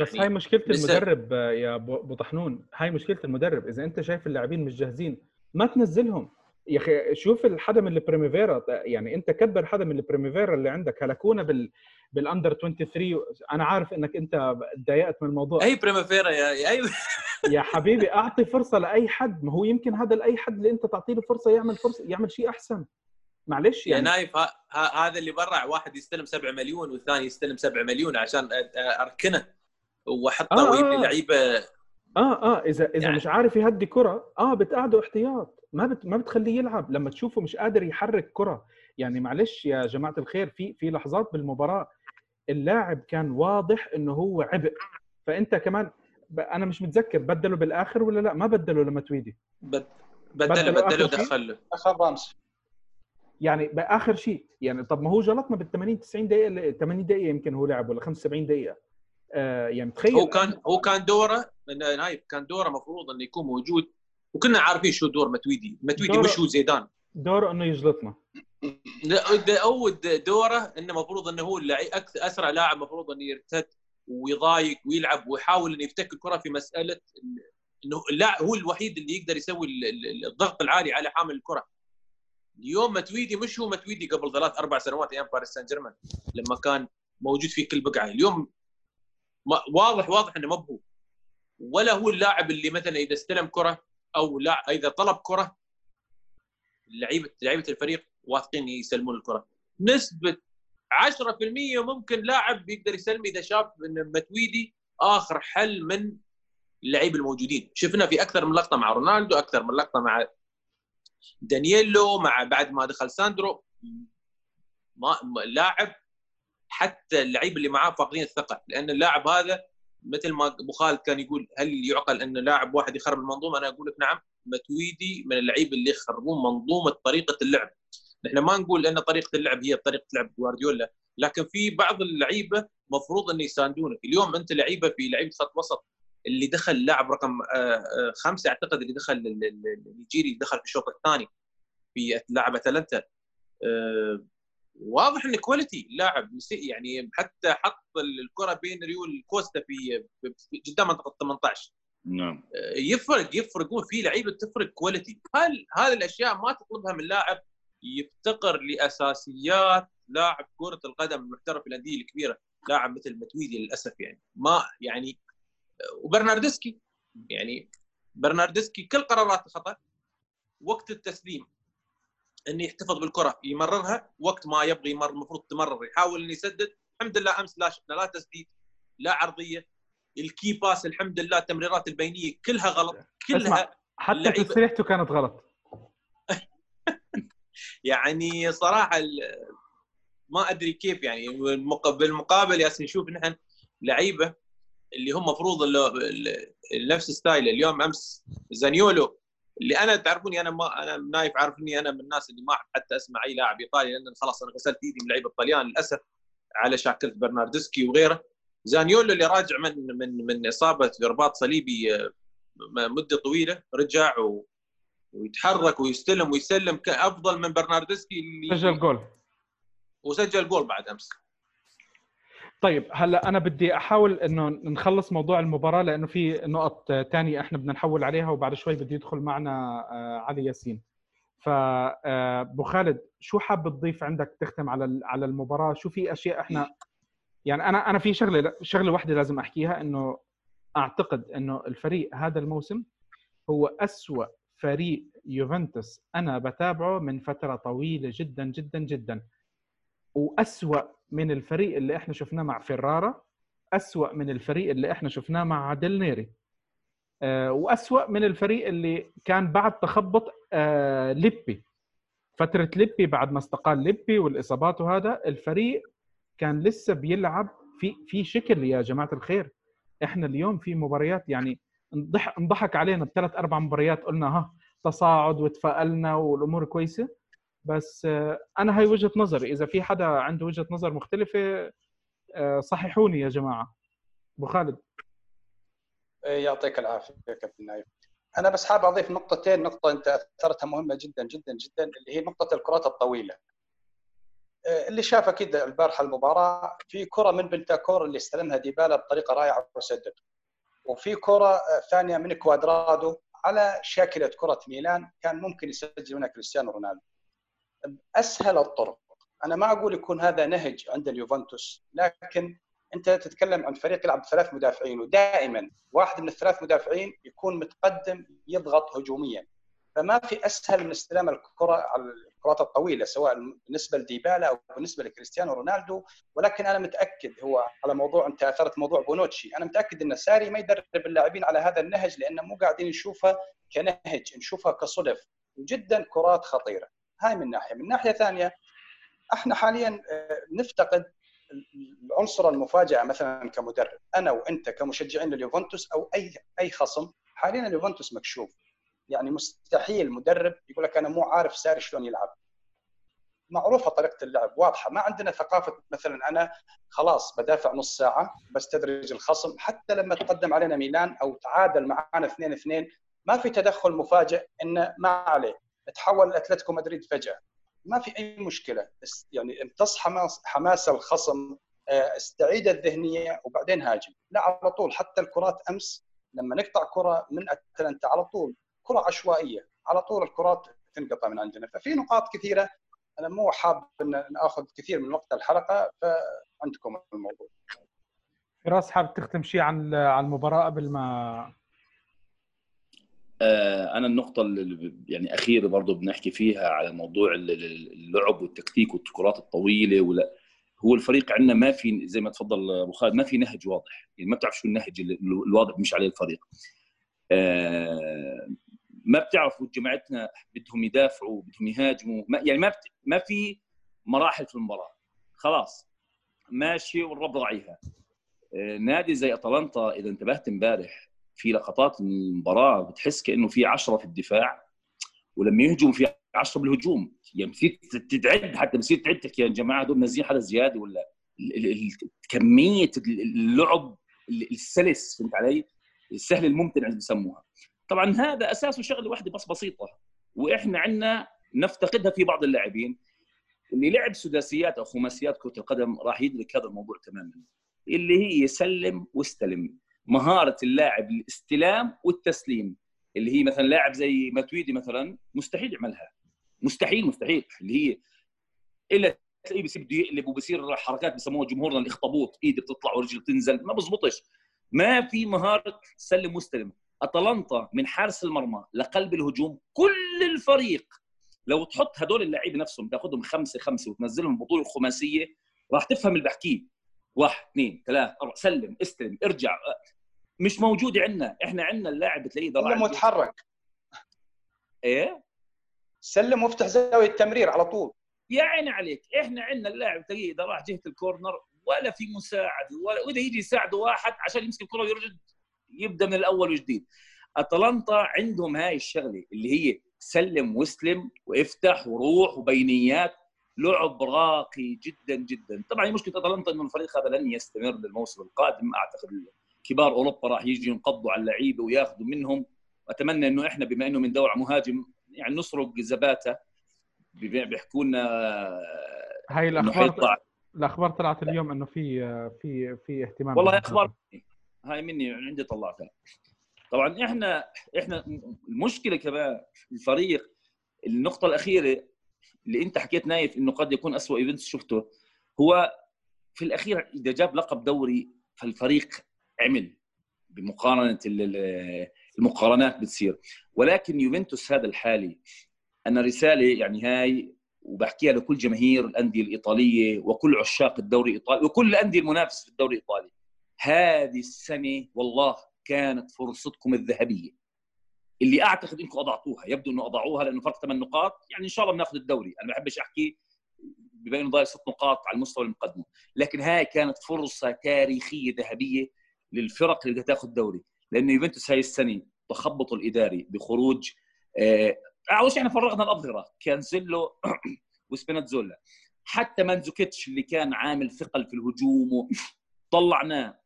بس هاي مشكلة المدرب يا أبو طحنون هاي مشكلة المدرب. إذا أنت شايف اللاعبين مش جاهزين ما تنزلهم. يا أخي شوف الحدا من البريميفيرا يعني أنت كبر حدا من البريميفيرا اللي عندك هلكونا بال بال under 23 أنا عارف إنك أنت تضايقت من الموضوع. أي بريمافيرا يا يا أي يا حبيبي أعطي فرصة لأي حد ما هو يمكن هذا لأي حد اللي أنت تعطيه فرصة يعمل فرصة يعمل شيء أحسن. معلش يا يعني. نايف ها ها هذا اللي برع واحد يستلم 7 مليون والثاني يستلم 7 مليون عشان أركنه واحطه آه، ويبني آه. لعيبه آه آه إذا إذا يعني- مش عارف يهدي كرة آه بتقعده احتياط. ما بت ما بتخليه يلعب. لما تشوفه مش قادر يحرك كرة. يعني معلش يا جماعة الخير في في لحظات بالمباراة اللاعب كان واضح إنه هو عبء. فأنت كمان ب- أنا مش متذكر بدلوا بالآخر ولا لا. ما بدلوا لما تويدي. بد- بدلوا بدله بدله آخر شيء؟ ودخل له آخر رامز يعني بآخر شيء. يعني طب ما هو جلطنا بال 80 90 دقيقة اللي- 80 دقيقة يمكن هو لعب ولا 75 دقيقة. يعني تخيل هو كان هو كان دوره نايف كان دوره مفروض إنه يكون موجود وكنا عارفين شو دور متويدي متويدي مش هو زيدان. دوره إنه يجلطنا. لا، أو دوره إنه المفروض إنه هو اللعي- أكثر أسرع لاعب المفروض إنه يرتد ويضايق ويلعب ويحاول إنه يفتك الكرة في مسألة ال- إنه اللاعب هو الوحيد اللي يقدر يسوي ال- ال- الضغط العالي على حامل الكرة. اليوم متويدي مش هو متويدي قبل ثلاث أربع سنوات أيام باريس سان جيرمان لما كان موجود في كل بقعة. اليوم واضح واضح إنه ما هو ولا هو اللاعب اللي مثلا إذا استلم كرة أو لا إذا طلب كرة لعيبه لعيبة الفريق واثقين يسلمون الكرة. نسبة 10% ممكن لاعب يقدر يسلم إذا شاف إن متويدي آخر حل من اللعيبه الموجودين. شفنا في أكثر من لقطة مع رونالدو أكثر من لقطة مع دانييلو مع بعد ما دخل ساندرو. ما- لاعب حتى اللعيبه اللي معاه فاقدين الثقة لأن اللاعب هذا مثل ما ابو خالد كان يقول هل يعقل أن لاعب واحد يخرب المنظومة؟ أنا أقول لك نعم متويدي من اللعيبه اللي يخربون منظومة طريقة اللعب. نحن ما نقول أن طريقة اللعب هي طريقة لعب جوارديولا، لكن في بعض اللعيبة مفروض انه يساندونك، اليوم أنت لعيبة في لعيبه خط وسط اللي دخل لاعب رقم آه، آه، خمسة أعتقد اللي دخل النيجيري دخل في الشوط الثاني في لاعب أتلانتا آه، واضح انه quality لاعب يعني حتى حط الكرة بين ريول كوستا في قدام منطقة 18 نعم. يفرق يفرق. في لعيبه تفرق quality هل هذه الأشياء ما تطلبها من لاعب يفتقر لأساسيات لاعب كرة القدم المحترف الأندية الكبيرة؟ لاعب مثل متويدي للأسف يعني. ما يعني وبرناردسكي. يعني برناردسكي كل قراراته خطا وقت التسليم. انه يحتفظ بالكرة. يمررها وقت ما يبغى يمر المفروض تمرر يحاول إنه يسدد. الحمد لله أمس لا شفنا لا تسديد لا عرضية. ال key pass الحمد لله التمريرات البينية كلها غلط كلها حتى تسريحته كانت غلط. يعني صراحة ما أدري كيف يعني. بالمقابل ياسين نشوف نحن لعيبة اللي هم مفروض نفس style اليوم أمس زانيولو اللي أنا تعرفوني أنا ما أنا نايف عارفني أنا من الناس اللي ما أحب حتى أسمع أي لاعب إيطالي لأن خلاص أنا غسلت إيدي من لعيبه الطليان للأسف على شاكله برناردسكي وغيره. زانيولو اللي راجع من من من إصابة رباط صليبي آه، مدة طويلة رجع و ويتحرك ويستلم ويسلم افضل من برناردسكي اللي سجل جول. وسجل جول بعد أمس. طيب هلا أنا بدي أحاول إنه نخلص موضوع المباراة لأنه في نقط ثانية إحنا بدنا نحول عليها وبعد شوي بده يدخل معنا آه، علي ياسين. فابو آه، خالد شو حاب تضيف عندك تختم على على المباراة؟ شو في أشياء إحنا يعني أنا أنا في شغلة شغلة واحدة لازم أحكيها إنه أعتقد إنه الفريق هذا الموسم هو أسوأ فريق يوفنتوس أنا بتابعه من فترة طويلة جدا جدا جدا. وأسوأ من الفريق اللي إحنا شفناه مع فيرارا أسوأ من الفريق اللي إحنا شفناه مع ديل أه وأسوأ من الفريق اللي كان بعد تخبط أه ليبي. فترة ليبي بعد ما استقال ليبي والإصابات وهذا الفريق كان لسه بيلعب في في شكل يا جماعة الخير. إحنا اليوم في مباريات يعني انضحك علينا بثلاث أربع مباريات قلنا ها تصاعد وتفائلنا والأمور كويسة. بس أنا هاي وجهة نظري. إذا في حدا عنده وجهة نظر مختلفة آه، صححوني يا جماعة. أبو خالد. إيه، يعطيك العافية كابتن نايف. أنا بس حاب أضيف نقطتين نقطة أنت أثرتها مهمة جدا جدا جدا اللي هي نقطة الكرات الطويلة. إيه، اللي شاف أكيد البارحة المباراة في كرة من بنتاكور اللي استلمها ديبالا بطريقة رائعة وسدد. وفي كرة ثانية من كوادرادو على شاكلة كرة ميلان كان ممكن يسجل منها كريستيانو رونالدو. باسهل الطرق. أنا ما أقول يكون هذا نهج عند اليوفنتوس لكن أنت تتكلم عن فريق يلعب بثلاث مدافعين ودائما واحد من الثلاث مدافعين يكون متقدم يضغط هجوميا. فما في أسهل من استلام الكرة على الكرات الطويلة سواء بالنسبة لديبالا أو بالنسبة لكريستيانو رونالدو. ولكن أنا متأكد هو على موضوع أنت أثرت موضوع بونوتشي. أنا متأكد أن ساري ما يدرب اللاعبين على هذا النهج لأن مو قاعدين نشوفها كنهج نشوفها كصدف. وجدا كرات خطيرة. هاي من ناحية. من ناحية ثانية إحنا حاليا آه، نفتقد العنصر المفاجأة مثلا كمدرب. أنا وأنت كمشجعين لليوفنتوس أو أي أي خصم حاليا اليوفنتوس مكشوف. يعني مستحيل مدرب يقول لك أنا مو عارف ساري شلون يلعب. معروفة طريقة اللعب واضحة. ما عندنا ثقافة مثلا أنا خلاص بدافع نص ساعة بستدرج الخصم. حتى لما تقدم علينا ميلان أو تعادل معنا 2 2 ما في تدخل مفاجئ انه ما عليه. تحول لأتلتيكو مدريد فجأة. ما في أي مشكلة. يعني امتص حماس حماس الخصم آه، استعيد الذهنية وبعدين هاجم. لا على طول. حتى الكرات أمس لما نقطع كرة من أتلانتا على طول كرة عشوائية. على طول الكرات تنقطع من عندنا. ففي نقاط كثيرة. أنا مو حاب إن نأخذ كثير من وقت الحلقة فعندكم الموضوع. فراس حابب تختم شيء عن عن المباراة قبل ما أنا النقطة اللي يعني أخيرة برضه بنحكي فيها على موضوع اللعب والتكتيك والكرات الطويلة ولا هو الفريق عندنا ما في زي ما تفضل أبو خالد ما في نهج واضح. يعني ما بتعرف شو النهج الواضح مش عليه الفريق. آه، ما بتعرفوا جماعتنا بدهم يدافعوا بدهم يهاجموا. ما يعني ما ما في مراحل في المباراة. خلاص ماشيه والرب راعيها آه، نادي زي أتلانتا إذا انتبهت امبارح في لقطات المباراة بتحس كأنه في 10 في الدفاع ولما يهجم في 10 بالهجوم يعني بتصير تتعد حتى بتصير تعد تحكي يا جماعة دول نازلين حدا زيادة ولا كمية اللعب السلس فهمت علي؟ السهل الممتنع اللي بسموها طبعا هذا أساسه شغلة واحدة بس بسيطة وإحنا عندنا نفتقدها في بعض اللاعبين. اللي لعب سداسيات أو خماسيات كرة القدم راح يدرك هذا الموضوع تماما اللي هي سلم واستلم. مهارة اللاعب الاستلام والتسليم اللي هي مثلا لاعب زي ماتويدي مثلا مستحيل يعملها. مستحيل مستحيل. اللي هي إلا تلاقيه بيصير بده يقلب وبصير حركات بسموها جمهورنا الاخطبوط ايده بتطلع ورجل تنزل ما بزبطش. ما في مهارة سلم واستلم أتلانتا من حارس المرمى لقلب الهجوم كل الفريق. لو تحط هدول اللعيبة نفسهم تاخذهم خمسة خمسة وتنزلهم بطوله الخماسيه راح تفهم اللي بحكيه. واحد اثنين ثلاث أربع سلم استلم ارجع. مش موجوده عندنا. إحنا عندنا اللاعب بتلاقيه سلم وتحرك إيه؟ سلم وافتح زاوية التمرير على طول. يا عيني عليك. إحنا عندنا اللاعب تلاقيه اذا راح جهة الكورنر ولا في مساعد ولا وإذا يجي يساعده واحد عشان يمسك الكرة ويرجع يبدأ من الأول وجديد. أتلانتا عندهم هاي الشغلة اللي هي سلم واستلم وافتح وروح وبينيات لعب راقي جدا جدا. طبعا مشكلة اتلانتا إنه الفريق هذا لن يستمر للموسم القادم. أعتقد كبار أوروبا راح يجي ينقضوا على اللعيبة وياخذوا منهم. أتمنى إنه إحنا بما إنه بندور مهاجم يعني نسرق زاباتا. بيحكوا لنا هاي الأخبار الأخبار طلعت اليوم إنه في في في اهتمام. والله أخبار هاي مني عندي طلعتها طبعا إحنا إحنا المشكلة كمان الفريق النقطة الأخيرة اللي انت حكيت نايف انه قد يكون اسوء إيفنتس شفته هو في الأخير إذا جاب لقب دوري فالفريق عمل بمقارنة المقارنات بتصير. ولكن يوفنتوس هذا الحالي أنا رسالة يعني هاي وبحكيها لكل جماهير الأندية الإيطالية وكل عشاق الدوري الإيطالي وكل الأندية المنافسة في الدوري الإيطالي هذه السنة والله كانت فرصتكم الذهبية. اللي أعتقد إنكم أضعتوها يبدو إنه أضعوها لأنه فرق ثمان نقاط يعني إن شاء الله بناخذ الدوري. أنا ما بحبش أحكي بما انه ضايل ست نقاط على المستوى المقدمه لكن هاي كانت فرصة تاريخية ذهبية للفرق اللي بدها تاخذ الدوري لأنه يوفنتوس هاي السنة تخبط الإداري بخروج آه أول شيء إحنا فرغنا الاظهره كانسيلو وسبيناتزولا. حتى ماندزوكيتش اللي كان عامل ثقل في الهجوم طلعناه.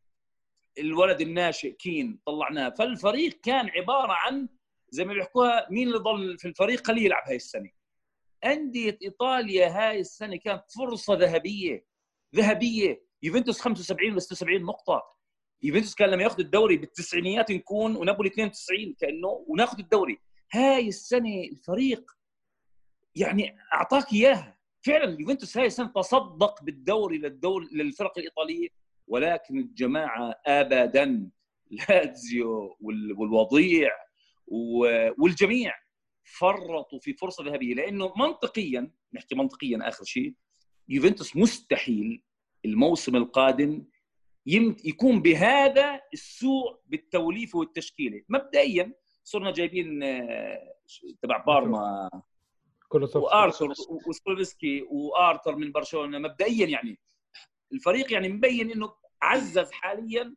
الولد الناشئ كين طلعناه. فالفريق كان عبارة عن زي ما بيحكوها مين اللي ضل في الفريق؟ خليه يلعب هاي السنة. أندية إيطاليا هاي السنة كانت فرصة ذهبية ذهبية. يوفنتوس 75 ولا 76 نقطة. يوفنتوس كان لما ياخذ الدوري بالتسعينيات نكون ونابولي 92 كأنه وناخذ الدوري. هاي السنة الفريق يعني أعطاك إياها. فعلا يوفنتوس هاي السنة تصدق بالدوري للدوري للفرق الإيطالية. ولكن الجماعة ابدا لازيو والوضيع والجميع فرطوا في فرصة ذهبية. لأنه منطقيا نحكي منطقيا آخر شيء يوفنتوس مستحيل الموسم القادم يكون بهذا السوء بالتوليفة والتشكيلة. مبدئيا صرنا جايبين آه، تبع بارما وآرثر وسولفسكي وآرثر من برشلونة. مبدئيا يعني الفريق يعني مبين إنه عزز حاليا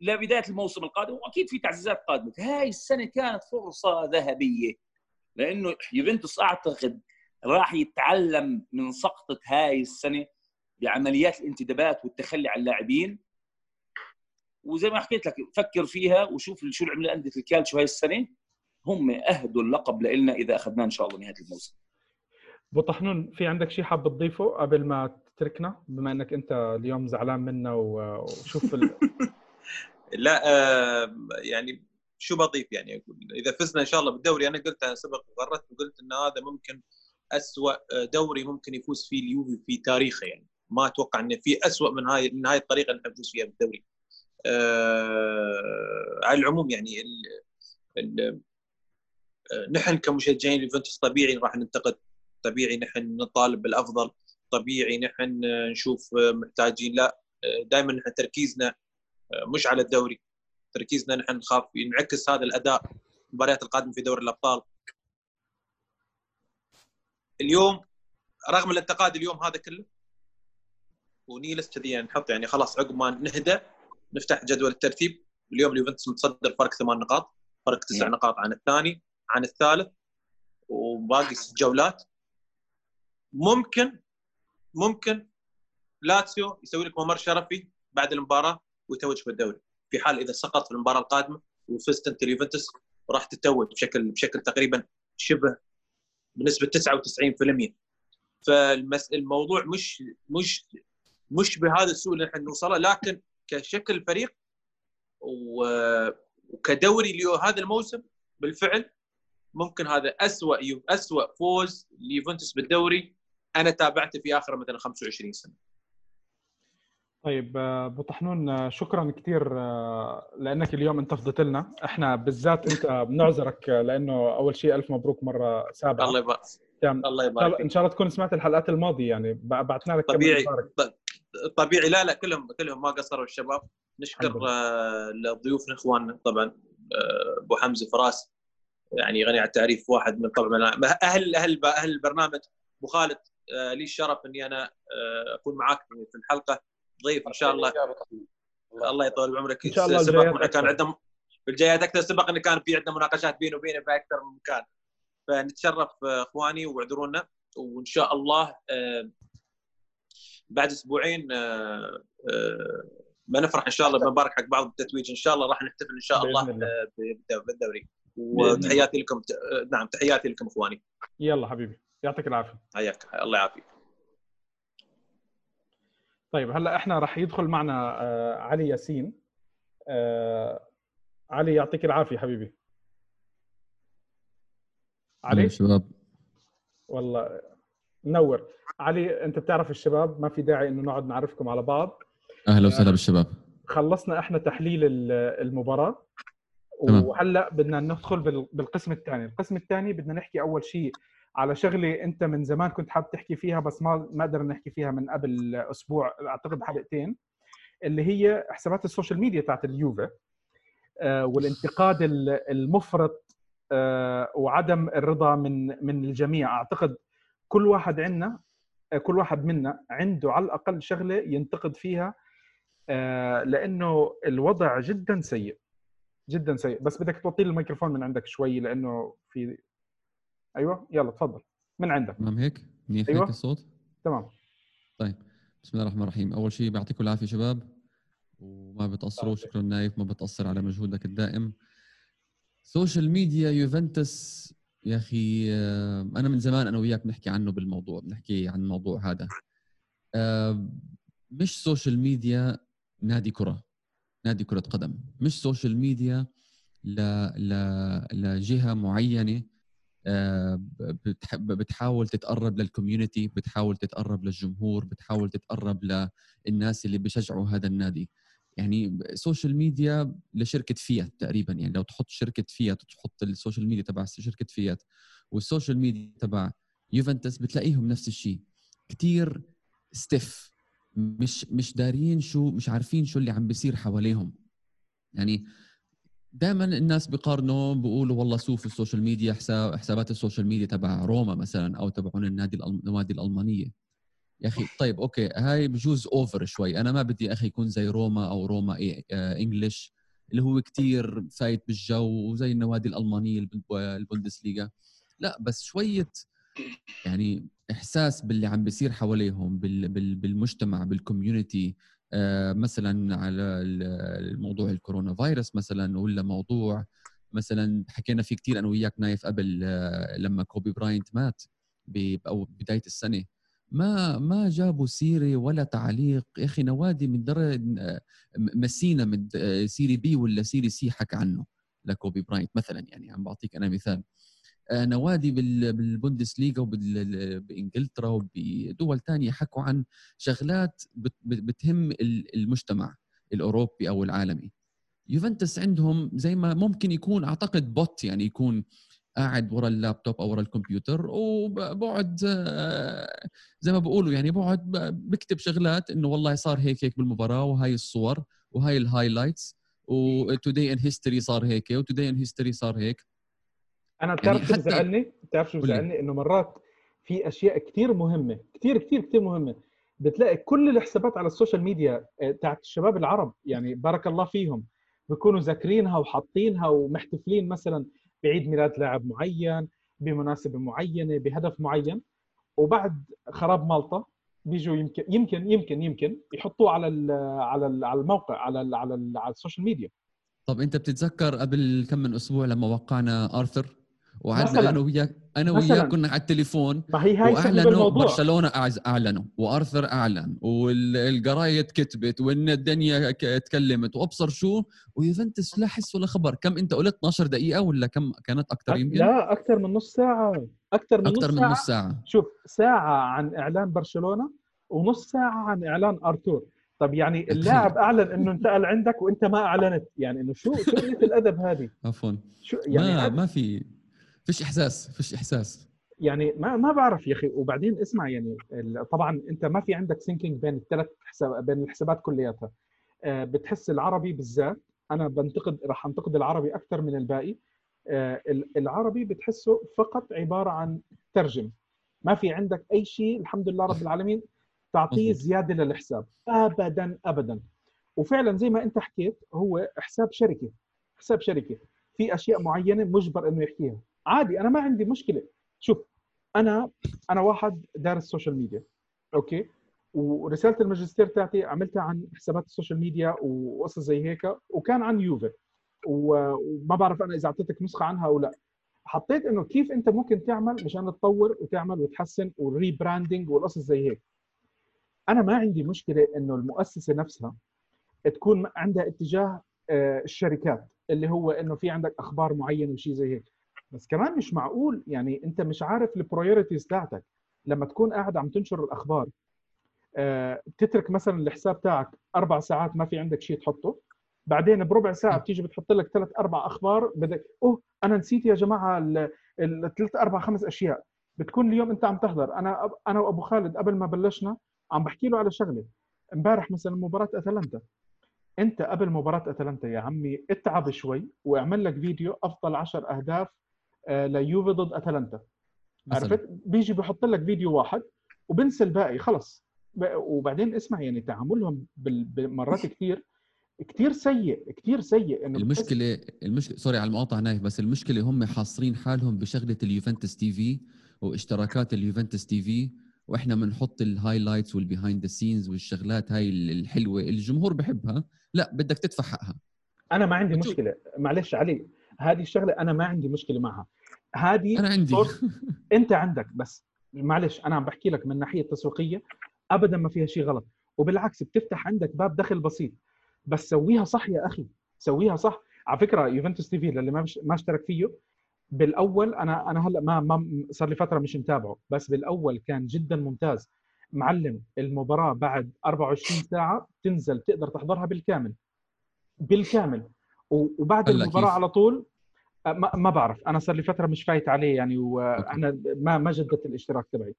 لبدايه الموسم القادم وأكيد في تعزيزات قادمة. هاي السنة كانت فرصة ذهبية لأنه يوفنتوس أعتقد راح يتعلم من سقطة هاي السنة بعمليات الانتدابات والتخلي عن اللاعبين. وزي ما حكيت لك فكر فيها وشوف شو عمل انديه الكالتشو هاي السنة. هم اهدوا اللقب لنا إذا أخذناه إن شاء الله نهاية الموسم. ابو طحنون في عندك شيء حاب تضيفه قبل ما تتركنا؟ بما إنك أنت اليوم زعلان منا وشوف ال... لا آه يعني شو بضيف يعني أقول؟ إذا فزنا إن شاء الله بالدوري أنا قلت أنا سبق وغردت وقلت إن هذا ممكن اسوء دوري ممكن يفوز فيه اليوفي في تاريخه يعني. ما أتوقع إنه في اسوء من هاي من هاي الطريقة اللي نفوز فيها بالدوري. آه على العموم يعني ال ال نحن كمشجعين ليفنتوس طبيعي راح ننتقد طبيعي نحن نطالب بالأفضل طبيعي نحن نشوف محتاجين لا دائما نحن تركيزنا مش على الدوري. تركيزنا نحن نخاف. ينعكس هذا الأداء المباريات القادمة في دوري الأبطال. اليوم رغم الانتقاد اليوم هذا كله ونيلس كذي يعني نحط يعني خلاص عقب ما نهدى نفتح جدول الترتيب. اليوم اليوفنتوس متصدر فرق ثمان نقاط فرق تسع نعم. نقاط عن الثاني عن الثالث وباقي ست جولات. ممكن ممكن لاتسيو يسوي لك ممر شرفي بعد المباراة. ويتوج بالدوري في حال إذا سقط في المباراة القادمة وفزت أنت اليوفنتوس راح تتوج بشكل بشكل تقريبا شبه بنسبة 99% فالموضوع مش مش مش بهذا السوء اللي إحنا نوصله لكن كشكل فريق وكدوري هذا الموسم بالفعل ممكن هذا اسوء اسوء فوز ليوفنتوس بالدوري أنا تابعته في آخر مثلا 25 سنة. طيب آه، ابو طحنون آه، شكرا كثير لأنك اليوم أنت فضيت لنا إحنا بالذات أنت بنعذرك آه، لأنه أول شيء ألف مبروك مرة سابقه الله يبارك. الله يبارك إن شاء الله تكون سمعت الحلقات الماضية يعني بعثنا لك طبيعي. طبيعي. لا لا كلهم كلهم ما قصروا الشباب. نشكر لله. آه، لضيوفنا إخواننا طبعا آه، أبو حمزة فراس يعني غني عن التعريف واحد من طبعا أهل أهل أهل البرنامج أبو خالد آه، لي الشرف إني أنا آه، أكون معاك في الحلقة. ضيف إن شاء الله. الله يطول بعمرك. إن شاء الله سبق الجايات كان. عندنا في الجايات أكثر سبق إن كان في عندنا مناقشات بيني وبينه في أكثر من مكان. فنتشرف آه، إخواني واعذرونا. وإن شاء الله آه، بعد أسبوعين آه، آه، بنفرح إن شاء الله بنبارك حق بعض بالتتويج إن شاء الله راح نحتفل إن شاء الله بالدوري. وتحياتي لكم نعم تحياتي لكم إخواني. يلا حبيبي. يعطيك العافية. حياك. الله يعافيك. طيب هلأ إحنا راح يدخل معنا آه، علي ياسين. آه، علي يعطيك العافية حبيبي. علي؟ علي شباب. والله منور علي أنت بتعرف الشباب ما في داعي إنه نقعد نعرفكم على بعض. أهلا وسهلا بالشباب. خلصنا إحنا تحليل ال- المباراة. وهلأ بدنا ندخل بال- بالقسم الثاني. القسم الثاني بدنا نحكي أول شيء على شغله أنت من زمان كنت حابب تحكي فيها بس ما ما قدرنا نحكي فيها من قبل أسبوع أعتقد حلقتين اللي هي حسابات ال social media تاعت اليوفي آه، والانتقاد ال- المفرط آه، وعدم الرضا من من الجميع. أعتقد كل واحد عندنا كل واحد منا عنده على الأقل شغلة ينتقد فيها آه، لأنه الوضع جدا سيء جدا سيء. بس بدك توطي الميكروفون من عندك شوي لأنه في أيوه يلا تفضل من عندك؟ تمام هيك؟ منيح أيوة. هيك الصوت؟ تمام. طيب بسم الله الرحمن الرحيم. أول شيء بيعطيكم العافية شباب وما بتقصروا شكرا نايف ما بتقصر على مجهودك الدائم. social media يوفنتوس يا أخي آه، أنا من زمان أنا وياك بنحكي عنه بالموضوع بنحكي عن الموضوع هذا. آه، مش social media نادي كرة نادي كرة قدم. مش social media ل... ل... لجهة معينة بتحاول تتقرب لل community بتحاول تتقرب للجمهور بتحاول تتقرب للناس اللي بيشجعوا هذا النادي. يعني ال social media لشركة فيات تقريبا يعني لو تحط شركة فيات وتحط ال social media تبع شركة فيات وال social media تبع يوفنتوس بتلاقيهم نفس الشيء. كتير stiff مش مش دارين شو مش عارفين شو اللي عم بيصير حواليهم. يعني دائما الناس بيقارنوا بيقولوا والله شوف ال social media حساب حسابات ال social media تبع روما مثلا أو تبعون النادي النوادي الألمانية. يا أخي طيب okay هاي بجوز over شوي. أنا ما بدي أخي يكون زي روما أو روما إيه آه English اللي هو كتير فايت بالجو وزي النوادي الألمانية البوندسليغا. لا بس شوية يعني إحساس باللي عم بيصير حواليهم بال بال بالمجتمع بال community مثلا على ال- الموضوع الكورونا فيروس مثلا ولا موضوع مثلا حكينا فيه كثير أنا وياك نايف قبل آه، لما كوبي براينت مات أو بداية السنة. ما ما جابوا سيرة ولا تعليق؟ يا أخي نوادي من درجة مسينا من Serie B ولا Serie C حكى عنه لكوبي براينت مثلا يعني. عم بعطيك أنا مثال. آه، نوادي بال- بالبوندسليغا وبانجلترا وبدول تانية حكوا عن شغلات بت- بت- بتهم ال- المجتمع الأوروبي أو العالمي. يوفنتوس عندهم زي ما ممكن يكون أعتقد bot يعني يكون قاعد ورا اللابتوب أو ورا الكمبيوتر وبقعد آه، زي ما بقولوا يعني بقعد بكتب شغلات إنه والله صار هيك هيك بالمباراة وهاي الصور وهاي ال highlights و today in history صار هيك و today in history صار هيك. أنا بتعرف شو حتى- بزعلني بتعرف شو. بزعلني إنه مرات في أشياء كثير مهمة كثير كثير كثير مهمة. بتلاقي كل الحسابات على ال social media آه، تاعت الشباب العرب يعني بارك الله فيهم بيكونوا ذاكرينها وحاطينها ومحتفلين مثلا بعيد ميلاد لاعب معين بمناسبة معينة بهدف معين. وبعد خراب مالطا بيجوا يمكن يمكن يمكن يمكن يحطوه على ال على ال على الموقع على ال على, ال على ال social media. طب أنت بتتذكر قبل كم من أسبوع لما وقعنا آرثر؟ وقعدنا أنا وياك أنا وياك كنا على التليفون ما هي هاي واعلنوا برشلونة أعلنوا وأرثر أعلن والجرايد كتبت وان الدنيا تكلمت وأبصر شو ويوفنتوس لا حس ولا خبر. كم أنت قلت؟ 12 دقيقة ولا كم؟ كانت أكثر يمكن؟ لا أكثر من نص ساعة. أكثر من, أكثر نص, من نص ساعة. شوف ساعة عن إعلان برشلونة ونص ساعة عن إعلان أرتور. طب يعني اللاعب أعلن إنه انتقل عندك وأنت ما أعلنت. يعني إنه شو شو قلة الأدب هذه؟ عفوا. شو يعني ما ما في فيش إحساس فيش إحساس. يعني ما ما بعرف يا أخي وبعدين اسمع يعني طبعا أنت ما في عندك سينكينج بين الثلاث حساب بين الحسابات كلياتها. آه، بتحس العربي بالذات أنا بنتقد راح أنتقد العربي أكثر من الباقي. آه، العربي بتحسه فقط عبارة عن ترجم ما في عندك أي شيء الحمد لله رب العالمين تعطيه زيادة للحساب. ابدا ابدا. وفعلا زي ما أنت حكيت هو حساب شركة حساب شركة. في أشياء معينة مجبر إنه يحكيها. عادي أنا ما عندي مشكلة. شوف أنا أنا واحد دارس social media okay؟ ورسالة الماجستير تاعتي عملتها عن حسابات ال social media وقصص زي هيك وكان عن يوفي وما بعرف أنا إذا أعطيتك نسخة عنها أو لا. حطيت إنه كيف أنت ممكن تعمل مشان تطور وتعمل وتحسن وال rebranding والقصص زي هيك. أنا ما عندي مشكلة إنه المؤسسة نفسها تكون عندها اتجاه آه، الشركات اللي هو إنه في عندك أخبار معينة وشيء زي هيك. بس كمان مش معقول يعني انت مش عارف ال priorities تاعتك لما تكون قاعد عم تنشر الأخبار آه، تترك مثلا الحساب تاعك أربع ساعات ما في عندك شيء تحطه بعدين بربع ساعة بتيجي بتحط لك ثلاث أربع أخبار بدك أوه أنا نسيت يا جماعة الثلاث أربع خمس أشياء. بتكون اليوم أنت عم تحضر. أنا. أنا وأبو خالد قبل ما بلشنا عم بحكي له على شغلة. امبارح مثلا مباراة أتلانتا. أنت قبل مباراة أتلانتا يا عمي اتعب شوي واعمل لك فيديو أفضل 10 أهداف ليوفي ضد أتلانتا. عرفت؟ بيجي بحط لك فيديو واحد وبنسى الباقي خلص وبعدين اسمع يعني تعاملهم مرات كثير كثير سيء كثير سيء إنه المشكلة بتحس... المشكلة sorry على المقاطعة نايف بس المشكلة هم حاصرين حالهم بشغلة اليوفنتوس TV واشتراكات اليوفنتوس TV وإحنا بنحط ال highlights وال behind the scenes والشغلات هاي الحلوة الجمهور بحبها. لا بدك تدفع حقها. أنا ما عندي مشكلة. معلش علي هذه الشغلة أنا ما عندي مشكلة معها. هذه أنا عندي. أنت عندك بس. معلش أنا عم بحكي لك من الناحيه التسويقيه ابدا ما فيها شيء غلط. وبالعكس بتفتح عندك باب دخل بسيط. بس سويها صح يا أخي. سويها صح. على فكرة يوفنتوس تي في للي ما ما اشترك فيه بالأول أنا أنا هلأ ما ما صار لي فترة مش متابعه. بس بالأول كان جدا ممتاز. معلم المباراة بعد 24 ساعة تنزل تقدر تحضرها بالكامل. بالكامل. وبعد المباراه كيف. على طول ما, ما بعرف. أنا صار لي فترة مش فايت عليه يعني وأنا ما ما جددت الاشتراك تبعي.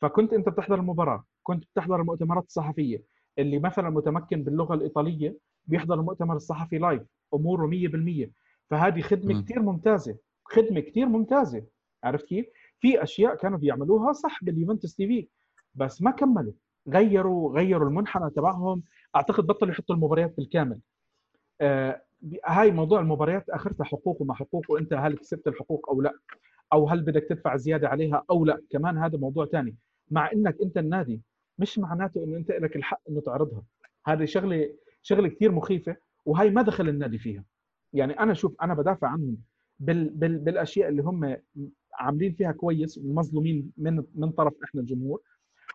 فكنت أنت بتحضر المباراة كنت بتحضر المؤتمرات الصحفية. اللي مثلا متمكن باللغة الإيطالية بيحضر المؤتمر الصحفي live أموره 100% فهذه خدمة كثير ممتازة. خدمة كثير ممتازة. عرفت كيف؟ في أشياء كانوا بيعملوها صح باليوفنتوس TV بس ما كملوا. غيروا غيروا المنحنى تبعهم. أعتقد بطلوا يحطوا المباريات بالكامل. آه هاي موضوع المباريات اخرتها حقوق وما حقوق وانت هل كسبت الحقوق أو لا؟ أو هل بدك تدفع زيادة عليها أو لا؟ كمان هذا موضوع ثاني مع إنك أنت النادي مش معناته إنه أنت لك الحق إنه تعرضها. هذه شغلة شغلة كثير مخيفة وهي ما دخل النادي فيها. يعني أنا شوف أنا بدافع عنهم بال بال بالأشياء اللي هم عاملين فيها كويس ومظلومين من من طرف إحنا الجمهور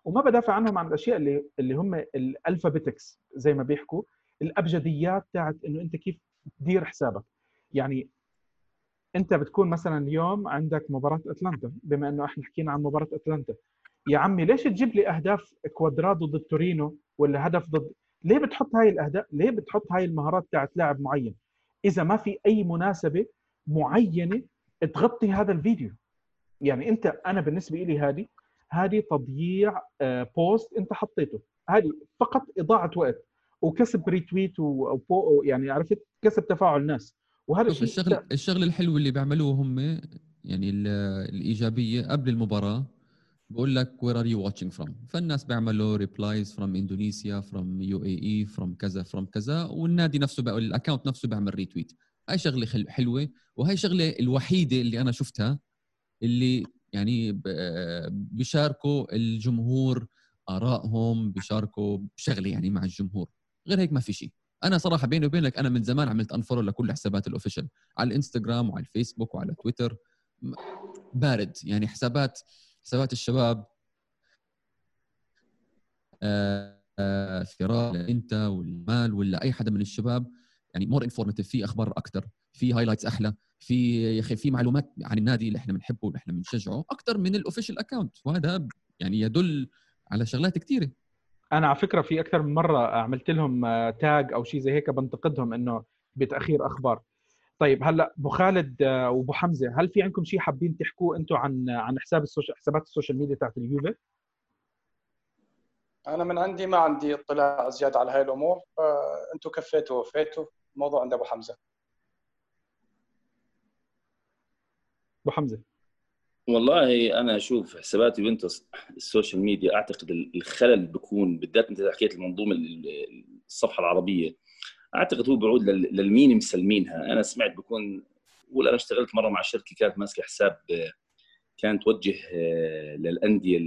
وما بدافع عنهم عن الأشياء اللي اللي هم الألفابيتكس زي ما بيحكوا الأبجديات تاعت إنه أنت كيف تدير حسابك. يعني أنت بتكون مثلا اليوم عندك مباراة أتلانتا بما إنه إحنا حكينا عن مباراة أتلانتا. يا عمي ليش تجيب لي أهداف كوادرادو ضد تورينو ولا هدف ضد؟ ليه بتحط هاي الأهداف؟ ليه بتحط هاي المهارات تاعت لاعب معين؟ إذا ما في أي مناسبة معينة تغطي هذا الفيديو. يعني أنت أنا بالنسبة لي هذه هذه تضييع post آه، أنت حطيته. هذه فقط إضاعة وقت. وكسب retweet و يعني عرفت؟ كسب تفاعل ناس وهذا الشيء الشغل الشغل الحلو اللي بيعملوه هم يعني الإيجابية قبل المباراة بقول لك where are you watching from فالناس بيعملوا replies from Indonesia from UAE from كذا from كذا والنادي نفسه بقى ال account نفسه بيعمل retweet هاي شغلة حلوة وهي شغلة الوحيدة اللي أنا شفتها اللي يعني بيشاركوا الجمهور آرائهم بيشاركوا بشغله يعني مع الجمهور. غير هيك ما في شيء. أنا صراحة بيني وبينك أنا من زمان عملت unfollow لكل حسابات ال official على الإنستغرام وعلى الفيسبوك وعلى تويتر. بارد. يعني حسابات حسابات الشباب آه، آه، فراس انت والمال ولا أي حدا من الشباب. يعني more informative في أخبار أكثر في highlights أحلى في يا أخي في معلومات عن النادي اللي إحنا بنحبه واللي إحنا بنشجعه أكثر من ال official account وهذا يعني يدل على شغلات كثيره أنا على فكرة في أكثر من مرة عملت لهم آه، tag أو شيء زي هيك بنتقدهم إنه بتأخير أخبار. طيب هلأ أبو خالد آه، وأبو حمزة هل في عندكم شيء حابين تحكوه أنتم عن عن حساب ال social حسابات ال social media تاعت اليوفي؟ أنا من عندي ما عندي اطلاع زياده على هاي الأمور. فانتم كفيتوا ووفيتوا الموضوع عند أبو حمزة. أبو حمزة. والله أنا أشوف حسابات يوفنتوس ال social media أعتقد الخلل بيكون بالذات أنت حكيت المنظومة ال- الصفحة العربية أعتقد هو بعود لل- للمين مسلمينها. أنا سمعت بكون ولا أنا اشتغلت مرة مع شركة كانت ماسكة حساب كانت توجه آه، للأندية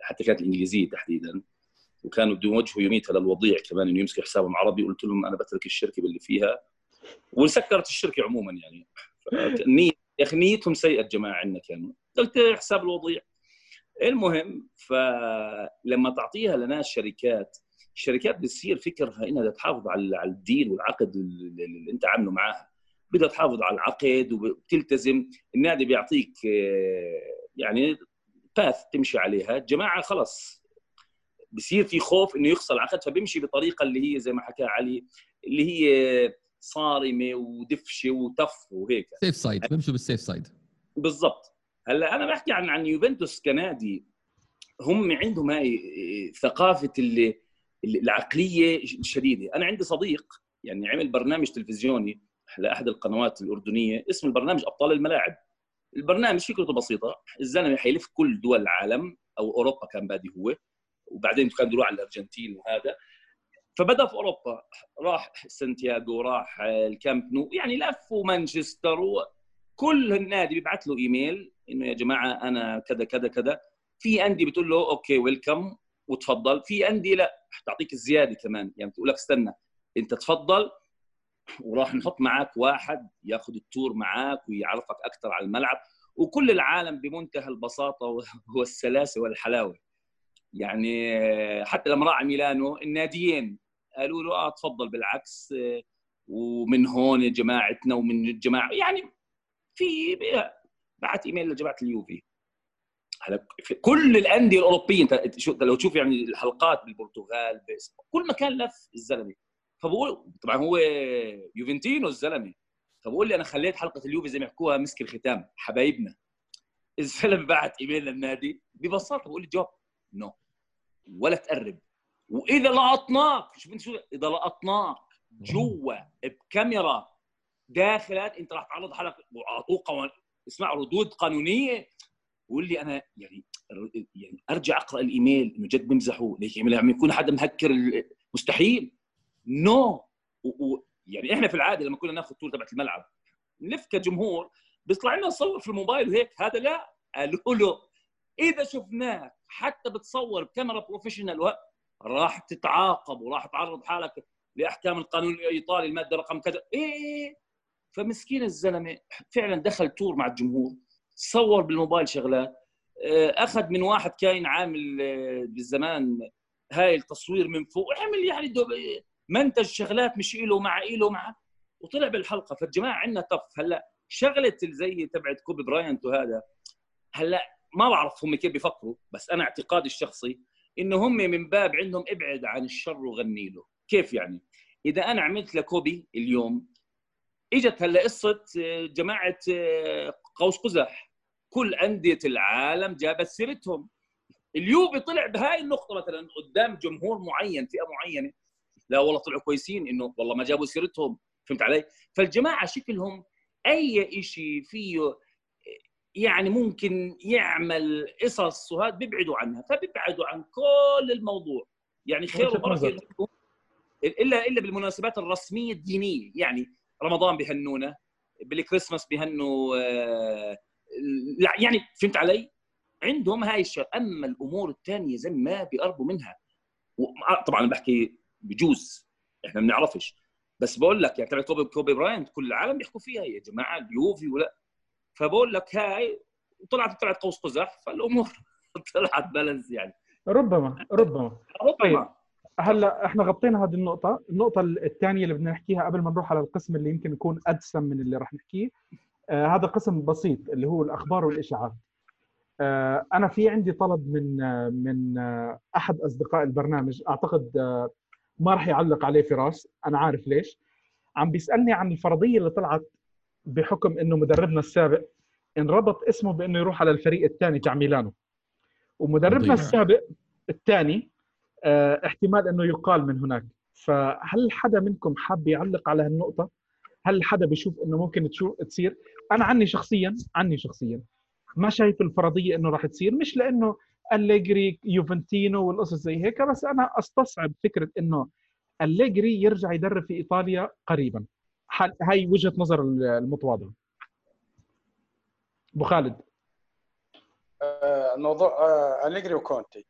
حتى كانت الإنجليزية تحديدا وكانوا بده يوجهوا يوميتها للوضيع كمان إنه يمسكوا حسابهم عربي. قلت لهم أنا بترك الشركة باللي فيها وسكرت الشركة عموما يعني. فنية يا أخي نيتهم سيئة الجماعه عندنا كانوا قلت حساب الوضيع. المهم فلما تعطيها لناس شركات الشركات بتصير فكرها إنها تحافظ على الدين والعقد اللي اللي أنت عامله معاها. بدها تحافظ على العقد وبتلتزم. النادي بيعطيك آه، يعني path تمشي عليها. الجماعه خلص بصير في خوف إنه يخسر العقد فبيمشي بطريقة اللي هي زي ما حكى علي اللي هي صارمة ودفشة وتف وهيك. safe side بمشوا بال safe side بالضبط. هلا أنا بحكي عن عن يوفنتوس كنادي. هم عندهم هاي ثقافة اللي العقلية الشديده أنا عندي صديق يعني عمل برنامج تلفزيوني لأحد القنوات الأردنية اسم البرنامج أبطال الملاعب. البرنامج فكرته بسيطة. الزلمة حيلف كل دول العالم أو أوروبا كان بادي هو وبعدين كان يروح على الأرجنتين وهذا. فبدأ في أوروبا. راح سانتياغو راح الكامب نو يعني لف ومانشستر وكل النادي بيبعث له إيميل إنه يا جماعة أنا كذا كذا كذا. في انديه بتقول له okay welcome وتفضل. في انديه لا تعطيك الزيادة كمان. يعني بتقول لك استنى أنت تفضل وراح نحط معك واحد ياخذ التور معك ويعرفك أكثر على الملعب. وكل العالم بمنتهى البساطة والسلاسة والحلاوة. يعني حتى لما راح ميلانو الناديين قالوا له آه تفضل بالعكس آه، ومن هون جماعتنا ومن الجماعة. يعني في بعت إيميل لجماعة اليوفي هلا كل الأندية الأوروبية أنت لو تشوف يعني الحلقات بالبرتغال بس كل مكان لف الزلمة. فبقول طبعا هو يوفنتينو الزلمة. فبقول لي أنا خليت حلقة اليوفي زي ما يحكوها مسك الختام حبايبنا. الزلمة بعت إيميل للنادي ببساطة بقول لي جواب نو ولا تقرب. وإذا لقطناك شوف أنت شو إذا لقطناك جوا بكاميرا داخلك أنت راح تعرض حالك واعطوه قوان اسمع ردود قانونية. بقول لي أنا يعني يعني أرجع أقرأ الإيميل إنه جد بمزحوا ليش يعمل عم يكون حدا مهكر مستحيل. no و- و- يعني إحنا في العادة لما كنا ناخذ tour تبعت الملعب نلف كجمهور بيطلع لنا نصور في الموبايل وهيك. هذا لا. قالوا له إذا شفناك حتى بتصور بكاميرا professional و- راح تتعاقب وراح تعرض حالك لأحكام القانون الإيطالي المادة رقم كذا. إيه. فمسكين الزلمة فعلا دخل tour مع الجمهور صور بالموبايل شغلات آه، أخذ من واحد كاين عامل آه، بالزمان هاي التصوير من فوق عمل يعني منتج شغلات مش إله مع إله مع. وطلع بالحلقة فالجماعة عندنا تف هلأ شغلة زي تبعت كوبي براينت وهذا هلأ ما بعرف هم كيف بيفكروا بس أنا اعتقادي الشخصي إنه هم من باب عندهم ابعد عن الشر وغني له. كيف يعني؟ إذا أنا عملت لكوبي اليوم إجت هلا قصة آه، جماعة آه، قوس قزح. كل أندية العالم جابت سيرتهم. اليوفي طلع بهاي النقطة مثلا قدام جمهور معين فئة معينة. لا والله طلعوا كويسين إنه والله ما جابوا سيرتهم. فهمت علي؟ فالجماعة شكلهم أي شيء فيه يعني ممكن يعمل قصص وهذا بيبعدوا عنها فبيبعدوا عن كل الموضوع. يعني خير وبركة إلا إلا بالمناسبات الرسمية الدينية. يعني رمضان بيهنونا بالكريسماس بيهنوا آه، لا يعني فهمت علي؟ عندهم هاي الشغله أما الأمور الثانية زي ما بيقربوا منها. و- طبعا بحكي بجوز إحنا ما بنعرفش. بس بقول لك يعني تبع كوبي كوبي براينت كل العالم بيحكوا فيها. يا جماعة اليوفي ولا فبقول لك هاي وطلعت طلعت قوس قزح فالأمور طلعت بالانس يعني ربما ربما طيب. ربما هلا إحنا غطينا هذه النقطة، النقطة الثانية اللي بدنا نحكيها قبل ما نروح على القسم اللي يمكن يكون أدسم من اللي رح نحكيه، آه هذا قسم بسيط اللي هو الأخبار والإشاعات. آه أنا في عندي طلب من آه من آه أحد أصدقاء البرنامج أعتقد آه ما رح يعلق عليه فراس، أنا عارف ليش. عم بيسألني عن الفرضية اللي طلعت بحكم إنه مدربنا السابق انربط اسمه بإنه يروح على الفريق الثاني تاع ميلانو. ومدربنا. السابق الثاني آه، احتمال إنه يقال من هناك فهل حدا منكم حاب يعلق على هالنقطة؟ هل حدا بيشوف إنه ممكن تشوف تصير؟ أنا عني شخصيا عني شخصيا ما شايف الفرضية إنه راح تصير مش لإنه أليجري يوفنتينو والقصص زي هيك بس أنا أستصعب فكرة إنه أليجري يرجع يدرب في إيطاليا قريبا هاي وجهة نظر المتواضعة أبو خالد. آه، الموضوع آه، أليجري وكونتي.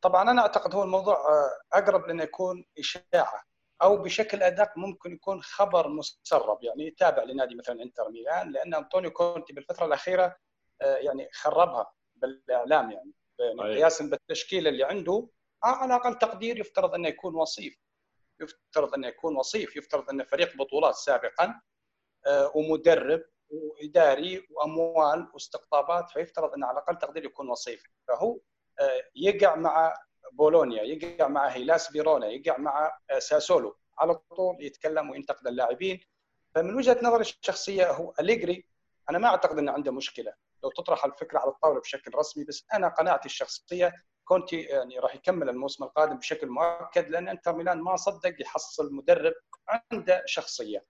طبعا أنا أعتقد هو الموضوع آه، أقرب لأنه يكون إشاعة أو بشكل أدق ممكن يكون خبر مسرب يعني تابع لنادي مثلا إنتر ميلان لأن أنطونيو كونتي بالفترة الأخيرة يعني خربها بالإعلام يعني. يعني أيوة. قياسا بالتشكيله اللي عنده آه، على أقل تقدير يفترض أنه يكون وصيف. يفترض انه يكون وصيف يفترض انه فريق بطولات سابقا آه، ومدرب وإداري وأموال واستقطابات فيفترض انه على أقل تقدير يكون وصيف. فهو آه، يقع مع بولونيا يقع مع هيلاس فيرونا يقع مع آه، ساسولو. على طول يتكلم وينتقد اللاعبين. فمن وجهة نظري الشخصية هو أليجري. أنا ما أعتقد أنه عنده مشكلة. لو تطرح الفكرة على الطاولة بشكل رسمي بس أنا قناعتي الشخصية كونتي يعني راح يكمل الموسم القادم بشكل مؤكد لأن إنتر ميلان ما صدق يحصل مدرب عنده شخصية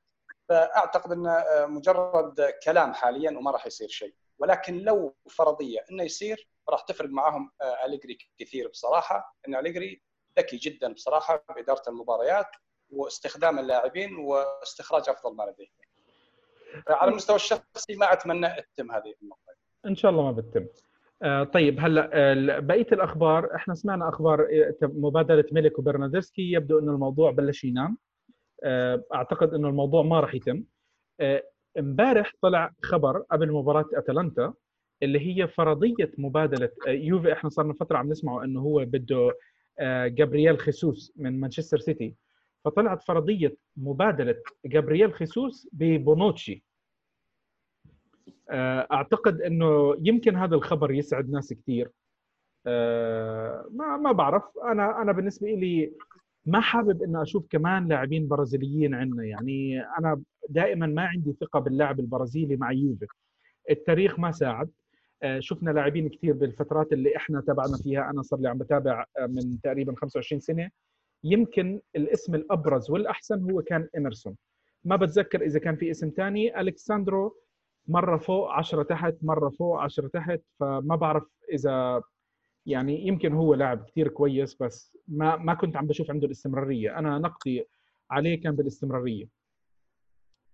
فأعتقد انه آه، مجرد كلام حاليا وما راح يصير شيء ولكن لو فرضية إنه يصير راح تفرق معاهم آه، أليجري كثير بصراحة إن أليجري ذكي جدا بصراحة باداره المباريات واستخدام اللاعبين واستخراج أفضل ما لديه. على المستوى الشخصي ما أتمنى تتم هذه النقطة. إن شاء الله ما بتتم طيب هلا آه، بقية الأخبار إحنا سمعنا أخبار آه، مبادرة ميلك وبرناردسكي يبدو إنه الموضوع بلش ينام. آه، أعتقد إنه الموضوع ما راح يتم. آه، إمبارح طلع خبر قبل مباراة أتلانتا اللي هي فرضية مبادلة آه، يوفي إحنا صار لنا فترة عم نسمعه إنه هو بده آه، جابرييل خيسوس من مانشستر سيتي. فطلعت فرضية مبادلة جابرييل خيسوس ببونوتشي. آه، أعتقد إنه يمكن هذا الخبر يسعد ناس كثير آه، ما ما بعرف. أنا أنا بالنسبة لي ما حابب إني أشوف كمان لاعبين برازيليين عندنا. يعني أنا دائما ما عندي ثقة باللاعب البرازيلي مع يوفي. التاريخ ما ساعد. آه، شفنا لاعبين كثير بالفترات اللي إحنا تابعنا فيها. أنا صار لي عم بتابع آه، من تقريبا 25 سنة. يمكن الاسم الأبرز والأحسن هو كان إيمرسون. ما بتذكر إذا كان في اسم ثاني ألكساندرو مرة فوق 10 تحت مرة فوق 10 تحت فما بعرف إذا يعني يمكن هو لاعب كثير كويس بس ما ما كنت عم بشوف عنده الاستمرارية. أنا نقدي عليه كان بالاستمرارية.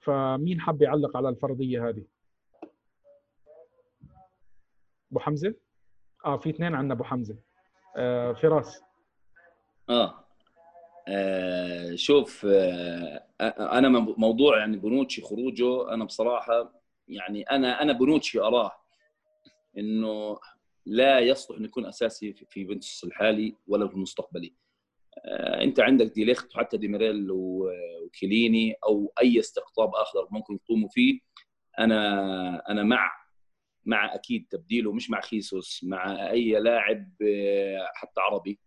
فمين حب يعلق على الفرضية هذه؟ أبو حمزة؟ آه في اثنين عندنا أبو حمزة. آه فراس. آه, آه شوف آه أنا مو- موضوع يعني بونوتشي خروجه أنا بصراحة يعني أنا أنا بونوتشي أراه إنه لا يصلح إنه يكون أساسي في- يوفنتوس الحالي ولا في المستقبلي آه أنت عندك دي ليخت وحتى ديميريل وكيلليني أو أي استقطاب آخر ممكن يقوموا فيه. أنا أنا مع مع أكيد تبديله مش مع خيسوس مع أي لاعب آه، حتى عربي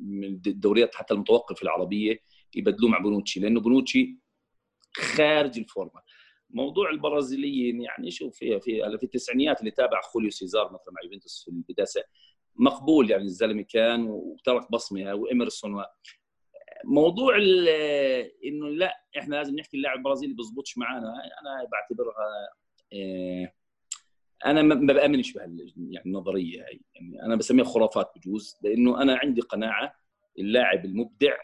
من الدوريات حتى المتوقف العربية يبدلوه مع بونوتشي لأنه بونوتشي خارج الفورمة. موضوع البرازيليين يعني شوف في في في التسعينيات اللي تابع خوليو سيزار مثلا مع يوفنتوس في البداية مقبول يعني الزلمة كان وترك بصمة وإمرسون و... موضوع إنه لا إحنا لازم نحكي اللاعب البرازيلي بيزبطش معنا أنا بعتبرها آه، أنا ما بأمنش بهال يعني النظرية هي يعني أنا بسميها خرافات بجوز لأنه أنا عندي قناعة اللاعب المبدع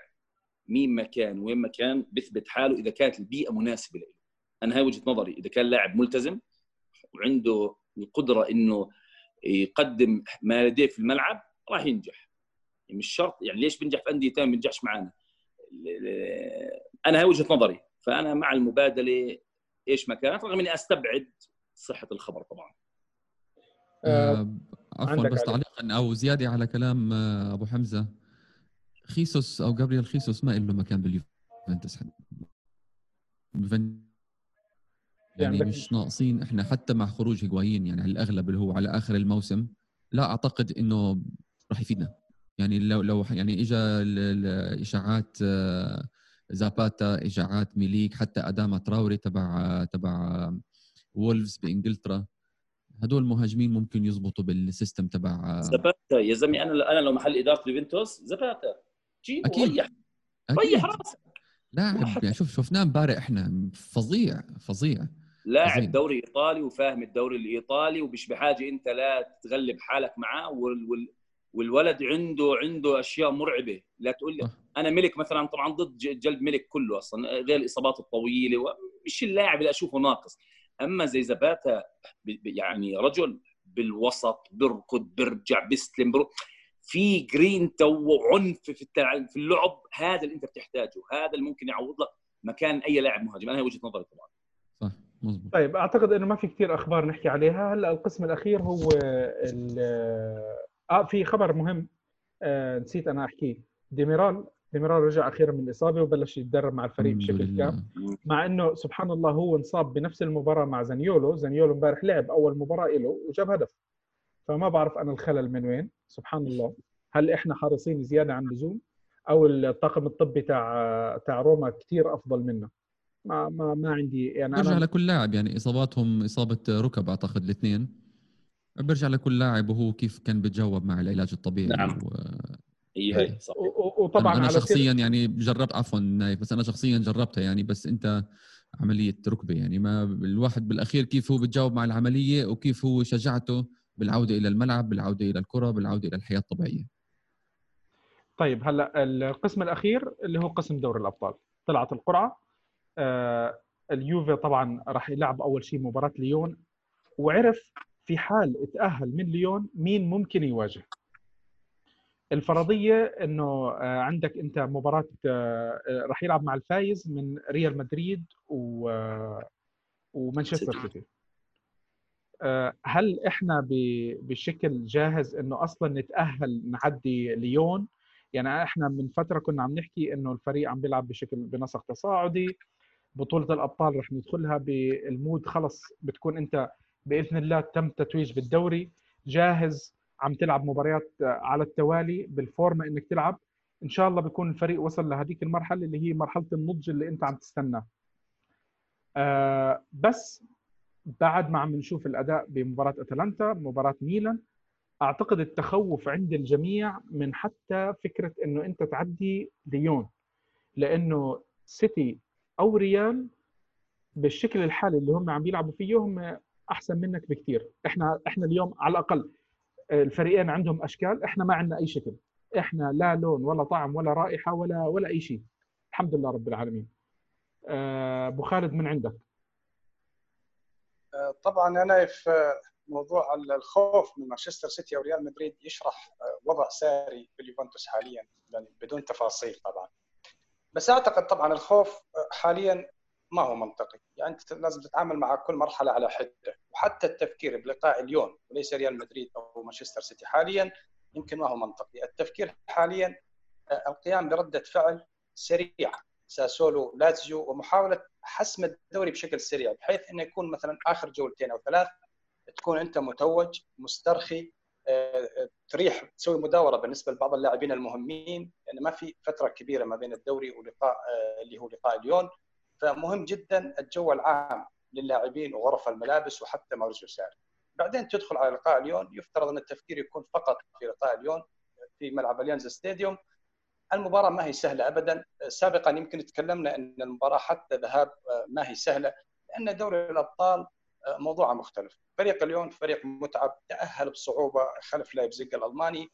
مين ما كان وين ما كان بيثبت حاله إذا كانت البيئة مناسبة له أنا هاي وجهة نظري. إذا كان لاعب ملتزم وعنده القدرة إنه يقدم ما لديه في الملعب راح ينجح. يعني مش شرط يعني ليش بنجح في أندية ثانية ما بنجحش معنا أنا هاي وجهة نظري. فأنا مع المبادلة إيش ما كانت رغم إني أستبعد صحة الخبر طبعا. آه, آه، عفوا بس تعليقا أو زيادة على كلام آه، أبو حمزة. خيسوس أو جابرييل خيسوس ما له مكان باليوفنتوس. يعني, يعني مش ناقصين إحنا حتى مع خروج هيغوايين يعني على الاغلب اللي هو على آخر الموسم لا أعتقد إنه راح يفيدنا. يعني لو لو يعني اجى الاشاعات آه، زاباتا إشاعات ميليك حتى أداما تراوري تبع تبع وولفز بإنجلترا هدول المهاجمين ممكن يزبطوا بال system تبع زاباتا يا زلمة أنا أنا لو محل اداره يوفنتوس زاباتا. جيبه أكيد. ريح ريح راسك. لاعب يعني شوف شفناه امبارح إحنا فظيع فظيع. لاعب دوري إيطالي وفاهم الدوري الإيطالي ومش بحاجه أنت لا تغلب حالك معاه وال وال والولد عنده عنده أشياء مرعبة. لا تقول لي أنا ملك مثلا طبعا ضد جلب ملك كله أصلا غير الإصابات الطويلة ومش اللاعب اللي أشوفه ناقص. أما زي زباتا يعني رجل بالوسط بيركض بيرجع بيستلم في جرينتا وعنف في في اللعب هذا اللي أنت بتحتاجه. هذا اللي ممكن يعوض لك مكان أي لاعب مهاجم. أنا هي وجهة نظري طبعا. مزبوط. طيب أعتقد إنه ما في كثير أخبار نحكي عليها. هلأ القسم الأخير هو آه في خبر مهم آه نسيت أنا أحكيه. ديميرال ديميرال رجع أخيرا من الإصابة وبلش يتدرب مع الفريق بشكل كامل مع إنه سبحان الله هو انصاب بنفس المباراة مع زانيولو. زانيولو امبارح لعب أول مباراة له وجاب هدف. فما بعرف أنا الخلل من وين سبحان الله. هل إحنا حريصين زيادة عن اللزوم؟ أو الطاقم الطبي تاع تاع روما كثير أفضل منا؟ ما ما ما عندي يعني برجع أنا... لكل لاعب يعني إصاباتهم إصابة ركب أعتقد الاثنين. برجع لكل لاعب وهو كيف كان بتجاوب مع العلاج الطبيعي نعم. و... هي هي صح. وطبعا أنا, أنا شخصيا يعني جربت عفوا نايف بس أنا شخصيا جربتها يعني بس أنت عملية ركبة يعني. ما الواحد بالأخير كيف هو بتجاوب مع العملية وكيف هو شجعته بالعودة إلى الملعب بالعودة إلى الكرة بالعودة إلى الحياة الطبيعية. طيب هلأ القسم الأخير اللي هو قسم دوري الأبطال طلعت القرعة. اليوفي طبعا راح يلعب أول شيء مباراة ليون وعرف في حال تاهل من ليون مين ممكن يواجه. الفرضية إنه آه، عندك أنت مباراة آه، راح يلعب مع الفايز من ريال مدريد و ومانشستر سيتي. آه، هل إحنا بشكل جاهز إنه أصلا نتأهل نعدي ليون؟ يعني إحنا من فترة كنا عم نحكي إنه الفريق عم بيلعب بشكل بنسق تصاعدي. بطولة الأبطال رح ندخلها بال mode خلص بتكون أنت بإذن الله تم تتويج بالدوري. جاهز عم تلعب مباريات على التوالي بالفورمة إنك تلعب. إن شاء الله بيكون الفريق وصل لهذيك المرحلة اللي هي مرحلة النضج اللي أنت عم تستناه آه بس بعد ما عم نشوف الأداء بمباراة أتلانتا مباراة ميلان أعتقد التخوف عند الجميع من حتى فكرة إنه أنت تعدي ليون. لأنه سيتي أو ريال بالشكل الحالي اللي هم عم بيلعبوا فيه هم أحسن منك بكثير إحنا إحنا اليوم على الأقل الفريقين عندهم أشكال إحنا ما عندنا أي شكل. إحنا لا لون ولا طعم ولا رائحة ولا ولا أي شيء. الحمد لله رب العالمين. آه، أبو خالد من عندك؟ آه، طبعا أنا في موضوع الخوف من مانشستر سيتي أو ريال مدريد يشرح آه، وضع ساري في اليوفنتوس حاليا يعني بدون تفاصيل طبعا. بس أعتقد طبعا الخوف حاليا ما هو منطقي. يعني أنت لازم تتعامل مع كل مرحلة على حدة. وحتى التفكير بلقاء اليوم وليس ريال مدريد أو مانشستر سيتي حاليا يمكن ما هو منطقي. التفكير حاليا آه، القيام بردة فعل سريعة. ساسولو لاتزيو ومحاولة حسم الدوري بشكل سريع بحيث إنه يكون مثلا آخر جولتين أو ثلاث تكون أنت متوج مسترخي تريح تسوي مداورة بالنسبة لبعض اللاعبين المهمين لأن يعني ما في فترة كبيرة ما بين الدوري ولقاء اللي هو لقاء اليون. فمهم جدا الجو العام للاعبين وغرف الملابس وحتى مارسيو ساري. بعدين تدخل على لقاء ليون يفترض أن التفكير يكون فقط في لقاء ليون في ملعب اليانز ستاديوم. المباراة ما هي سهلة ابدا. سابقا يمكن تكلمنا أن المباراة حتى ذهاب ما هي سهلة لأن دوري الأبطال موضوع مختلف. فريق ليون فريق متعب تأهل بصعوبة خلف لايبزيج الألماني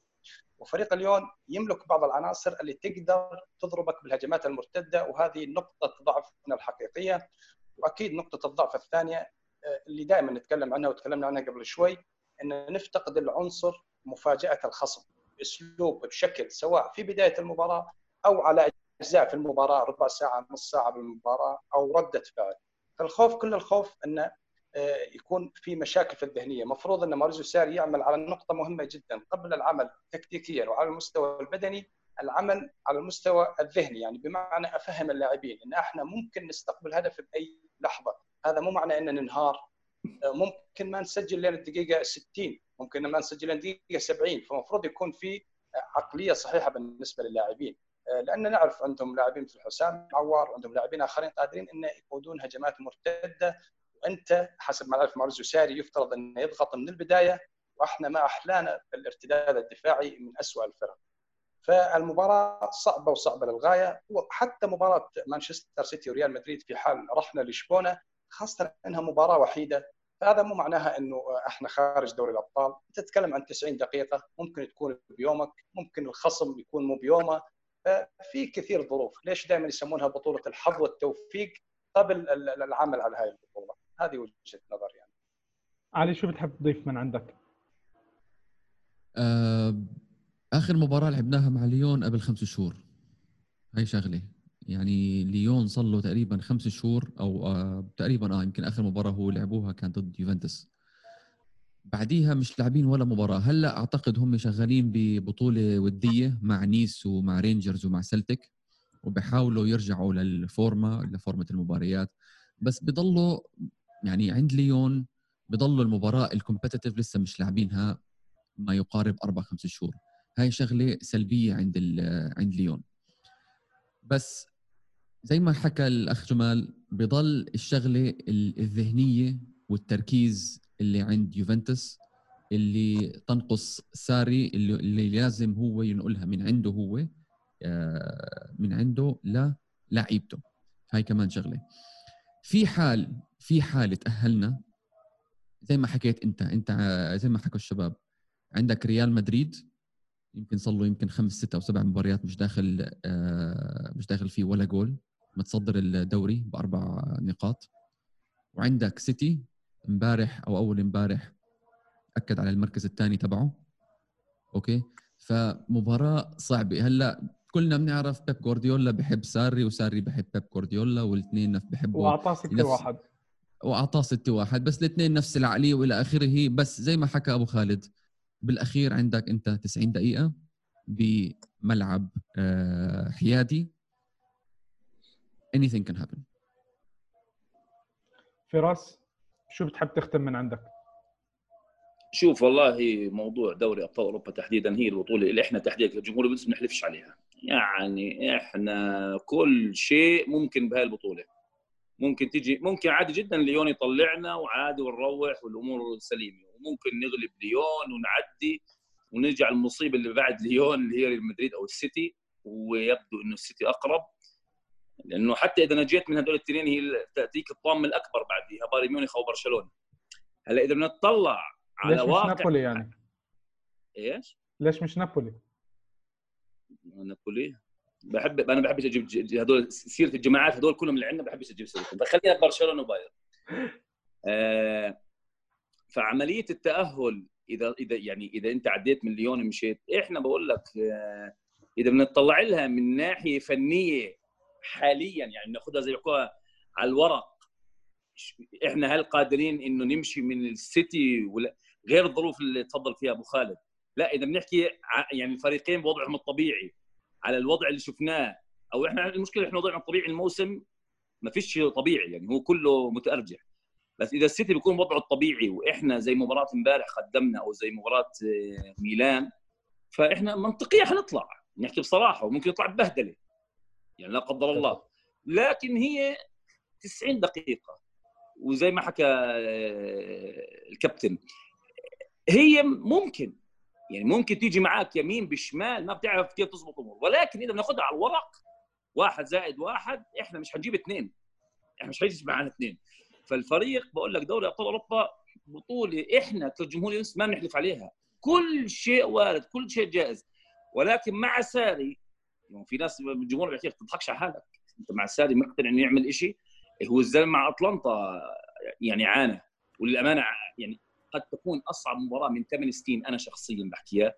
وفريق ليون يملك بعض العناصر اللي تقدر تضربك بالهجمات المرتدة وهذه نقطة ضعفنا الحقيقية وأكيد نقطة الضعف الثانية اللي دائما نتكلم عنها وتكلمنا عنها قبل شوي إن نفتقد العنصر مفاجأة الخصم. بأسلوب بشكل سواء في بداية المباراة أو على أجزاء في المباراة ربع ساعة نص ساعة بالمباراه أو ردة فعل. فالخوف كل الخوف آه، يكون في مشاكل في الذهنية، مفروض أن ماريزو ساري يعمل على نقطة مهمة جدا. قبل العمل تكتيكيا وعلى المستوى البدني العمل على المستوى الذهني. يعني بمعنى أفهم اللاعبين أن إحنا ممكن نستقبل هدف بأي لحظة، هذا مو معنى ان ننهار. آه، ممكن ما نسجل لين الدقيقة 60 ممكن ما نسجل لين الدقيقة 70 فالمفروض يكون في عقلية صحيحة بالنسبة للاعبين. آه، لأن نعرف عندهم لاعبين مثل حسام عوار وعندهم لاعبين آخرين قادرين انه يقودون هجمات مرتدة وانت حسب ما نعرف مارزو ساري يفترض أنه يضغط من البداية وإحنا ما أحلانا بالارتداد الدفاعي من اسوء الفرق. فالمباراة صعبة وصعبة للغاية وحتى مباراة مانشستر سيتي وريال مدريد في حال رحنا لشبونة خاصة إنها مباراة وحيدة فهذا مو معناها إنه إحنا خارج دوري الأبطال، أنت تتكلم عن 90 دقيقة ممكن تكون بيومك، ممكن الخصم يكون مو بيومه، في كثير ظروف، ليش دائما يسمونها بطولة الحظ والتوفيق قبل العمل على هذه البطولة؟ هذه وجهة نظر يعني. علي شو بتحب تضيف من عندك؟ آه، آخر مباراة لعبناها مع ليون قبل خمس شهور. هاي شغلة. يعني ليون صار له تقريبا خمس شهور أو آه تقريبا آه يمكن آخر مباراة هو لعبوها كانت ضد يوفنتوس. بعديها مش لاعبين ولا مباراة. هلأ أعتقد هم شغالين ببطولة ودية مع نيس ومع رينجرز ومع سلتك وبحاولوا يرجعوا للفورمه لفورمة المباريات. بس بضلوا يعني عند ليون بضلوا المباراة ال competitive لسه مش لاعبينها ما يقارب أربع خمس شهور. هاي شغلة سلبية عند عند ليون. بس زي ما حكى الأخ جمال بضل الشغلة الذهنية والتركيز اللي عند يوفنتوس اللي تنقص ساري اللي, اللي لازم هو ينقلها من عنده هو آه، من عنده للاعيبته هاي كمان شغلة. في حال في حال تاهلنا زي ما حكيت أنت أنت زي ما حكوا الشباب عندك ريال مدريد يمكن صار له يمكن خمس ست أو سبع مباريات مش داخل آه، مش داخل فيه ولا جول متصدر الدوري بأربع نقاط. وعندك سيتي امبارح أو أول امبارح أكد على المركز الثاني تبعه. أوكي؟ فمباراة صعبة. هلأ كلنا بنعرف بيب جوارديولا بحب ساري وساري بحب بيب جوارديولا والاثنين بحبوا وأعطاه 6 واحد. واعطاه 6 واحد بس الاثنين نفس العقلية وإلى آخره. بس زي ما حكى أبو خالد بالأخير عندك أنت 90 دقيقة بملعب آه، حيادي. Anything can happen. فراس شو بتحب تختم من عندك؟ شوف والله موضوع دوري أبطال أوروبا تحديدا هي البطولة اللي إحنا تحديدا كجمهور بس ما نحلفش عليها. يعني إحنا كل شيء ممكن بهاي البطولة. ممكن تيجي ممكن عادي جدا ليون يطلعنا وعادي ونروح والأمور سليمة وممكن نغلب ليون ونعدي ونرجع المصيبة اللي بعد ليون اللي هي ريال مدريد أو السيتي ويبدو إنه السيتي أقرب لأنه حتى إذا نجيت من هذول الاثنين هي تأتيك الطامه الأكبر بعديها بايرن ميونخ أو برشلونة هلأ إذا بدنا نطلع على ليش واقع مش نابولي يعني؟ إيش؟ ليش مش نابولي؟ نابولي بحب أنا بحبش أجيب هذول سيرة الجماعات هذول كلهم اللي عندنا بحبش أجيب سيرتهم. خلينا برشلونة وبايرن. آه فعملية التأهل اذا إذا يعني إذا أنت عديت من ليون ومشيت إحنا بقول لك آه إذا بنطلع لها من ناحية فنية حاليا يعني ناخذها زي ما على الورق إحنا هل قادرين إنه نمشي من السيتي ولا غير الظروف اللي تفضل فيها أبو خالد؟ لا إذا بنحكي يعني الفريقين بوضعهم الطبيعي. على الوضع اللي شفناه. أو إحنا المشكلة إحنا وضعنا الطبيعي الموسم ما فيش طبيعي يعني هو كله متأرجح. بس إذا السيتي بيكون وضعه الطبيعي وإحنا زي مباراة امبارح قدمنا أو زي مباراة آه، ميلان فإحنا منطقيا حنطلع. نحكي بصراحة وممكن يطلع ببهدلة. يعني لا قدر الله. لكن هي 90 دقيقة. وزي ما حكى آه، الكابتن. هي ممكن. يعني ممكن تيجي معك يمين بشمال ما بتعرف كيف تظبط امور ولكن إذا بناخذها على الورق واحد زائد واحد إحنا مش حنجيب اثنين. إحنا مش حيجي معنا اثنين. فالفريق بقول لك دوري أبطال أوروبا بطولة إحنا كجمهور ما بنحلف عليها. كل شيء وارد كل شيء جائز. ولكن مع ساري يعني في ناس الجمهور بيحكي تضحكش على حالك. أنت مع ساري مقتنع إنه يعمل شيء هو الزلمة مع اتلانتا يعني عانى. وللأمانة يعني قد تكون أصعب مباراة من ثمان سنين أنا شخصيا بحكيها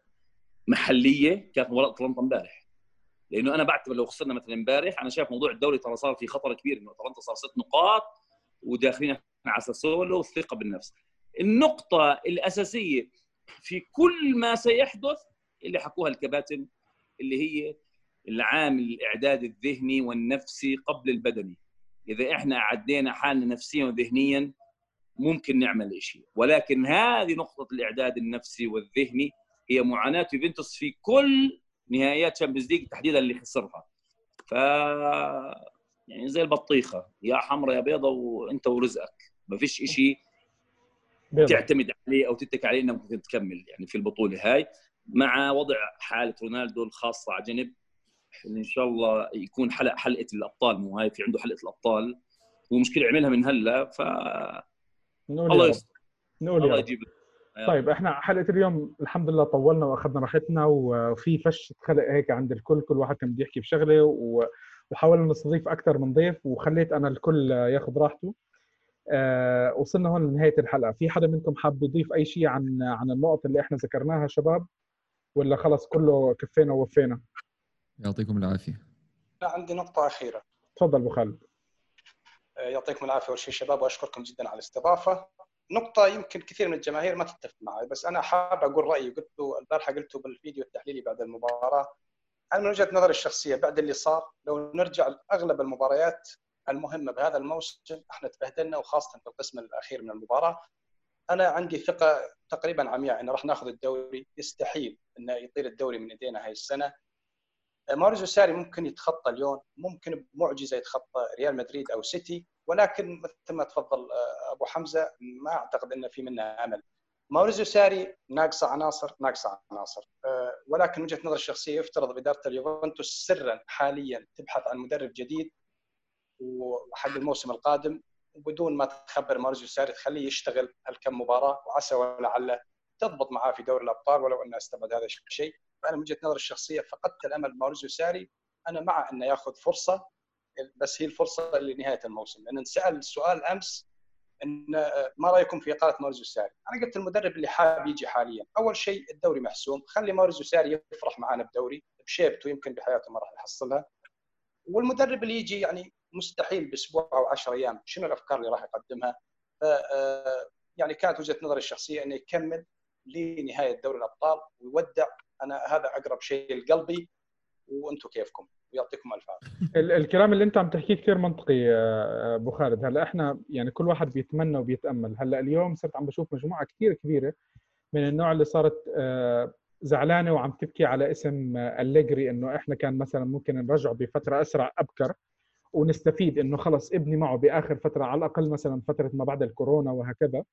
محلية كانت مباراة اتلانتا امبارح. لأنه أنا بعتبر لو خسرنا مثلا امبارح أنا شايف موضوع الدوري ترى صار في خطر كبير إنه اتلانتا صار ست نقاط وداخلين على ساسولو والثقه بالنفس. النقطة الأساسية في كل ما سيحدث اللي حكوها الكباتن اللي هي العامل الإعداد الذهني والنفسي قبل البدني. إذا إحنا أعدينا حالنا نفسيا وذهنيا ممكن نعمل شيء ولكن هذه نقطة الإعداد النفسي والذهني هي معاناة يوفنتوس في كل نهائيات Champions League تحديدا اللي خسرها. ف يعني زي البطيخة. يا حمراء يا بيضة وأنت ورزقك. ما فيش شيء تعتمد عليه أو تتك عليه إنك ممكن تكمل يعني في البطولة هاي. مع وضع حالة رونالدو الخاصة على جنب إن شاء الله يكون حلقه حلقة الأبطال مو هاي في عنده حلقة الأبطال. ومشكله عملها من هلأ ف الله يستر. الله يجيب طيب إحنا حلقة اليوم الحمد لله طولنا وأخذنا راحتنا وفي فش خلق هيك عند الكل كل واحد كان بده يحكي بشغلة وحاولنا نستضيف أكثر من ضيف وخليت أنا الكل ياخذ راحته. آه وصلنا هون لنهاية الحلقة. في حدا منكم حاب يضيف أي شيء عن عن النقط اللي إحنا ذكرناها شباب؟ ولا خلص كله كفينا ووفينا؟ يعطيكم العافية. لا عندي نقطة أخيرة. تفضل أبو خالد. يعطيكم العافية أول شيء شباب وأشكركم جدا على الاستضافة. نقطة يمكن كثير من الجماهير ما تتفق معي بس أنا حاب أقول رأيي. قلته البارحة قلته بالفيديو التحليلي بعد المباراة. أنا من وجهة نظري الشخصية بعد اللي صار لو نرجع لأغلب المباريات المهمة بهذا الموسم إحنا تبهدلنا وخاصة في القسم الأخير من المباراة. أنا عندي ثقة تقريبا عمياء أن راح ناخذ الدوري. يستحيل أنه يطير الدوري من يدينا هاي السنة. ماريزو ساري ممكن يتخطى ليون ممكن بمعجزة يتخطى ريال مدريد أو سيتي ولكن مثل ما تفضل آه، أبو حمزة ما أعتقد ان في منها أمل. ماوريزيو ساري ناقصة عناصر ناقصة عناصر. آه، ولكن وجهة نظري الشخصية يفترض بإدارة اليوفنتوس سرا حاليا تبحث عن مدرب جديد وحق الموسم القادم. وبدون ما تخبر ماريزيو ساري تخليه يشتغل هالكم مباراة وعسى ولعل تضبط معاه في دوري الأبطال ولو أنه استبعد هذا الشيء. فأنا من وجهة نظري الشخصية فقدت الأمل ماريزيو ساري أنا مع انه ياخذ فرصة بس هي الفرصة لنهاية الموسم لأن انسأل السؤال أمس أن ما رأيكم في إقالة مارزو ساري؟ أنا قلت المدرب اللي حاب يجي حاليا، أول شيء الدوري محسوم، خلي مارزو ساري يفرح معنا بدوري بشيبته يمكن بحياته ما راح يحصلها. والمدرب اللي يجي يعني مستحيل بأسبوع أو 10 أيام، شنو الأفكار اللي راح يقدمها؟ آه، يعني كانت وجهة نظري الشخصية انه يكمل لنهاية دوري الأبطال ويودع أنا هذا أقرب شيء لقلبي وأنتم كيفكم؟ ويعطيكم ألف عافية. الكلام اللي أنت عم تحكيه كثير منطقي أبو خالد، هلأ إحنا يعني كل واحد بيتمنى وبيتأمل، هلأ اليوم صرت عم بشوف مجموعة كثير كبيرة من النوع اللي صارت آه، زعلانة وعم تبكي على اسم أليجري إنه إحنا كان مثلا ممكن نرجعه بفترة أسرع أبكر ونستفيد إنه خلص ابني معه بآخر فترة على الأقل مثلا فترة ما بعد الكورونا وهكذا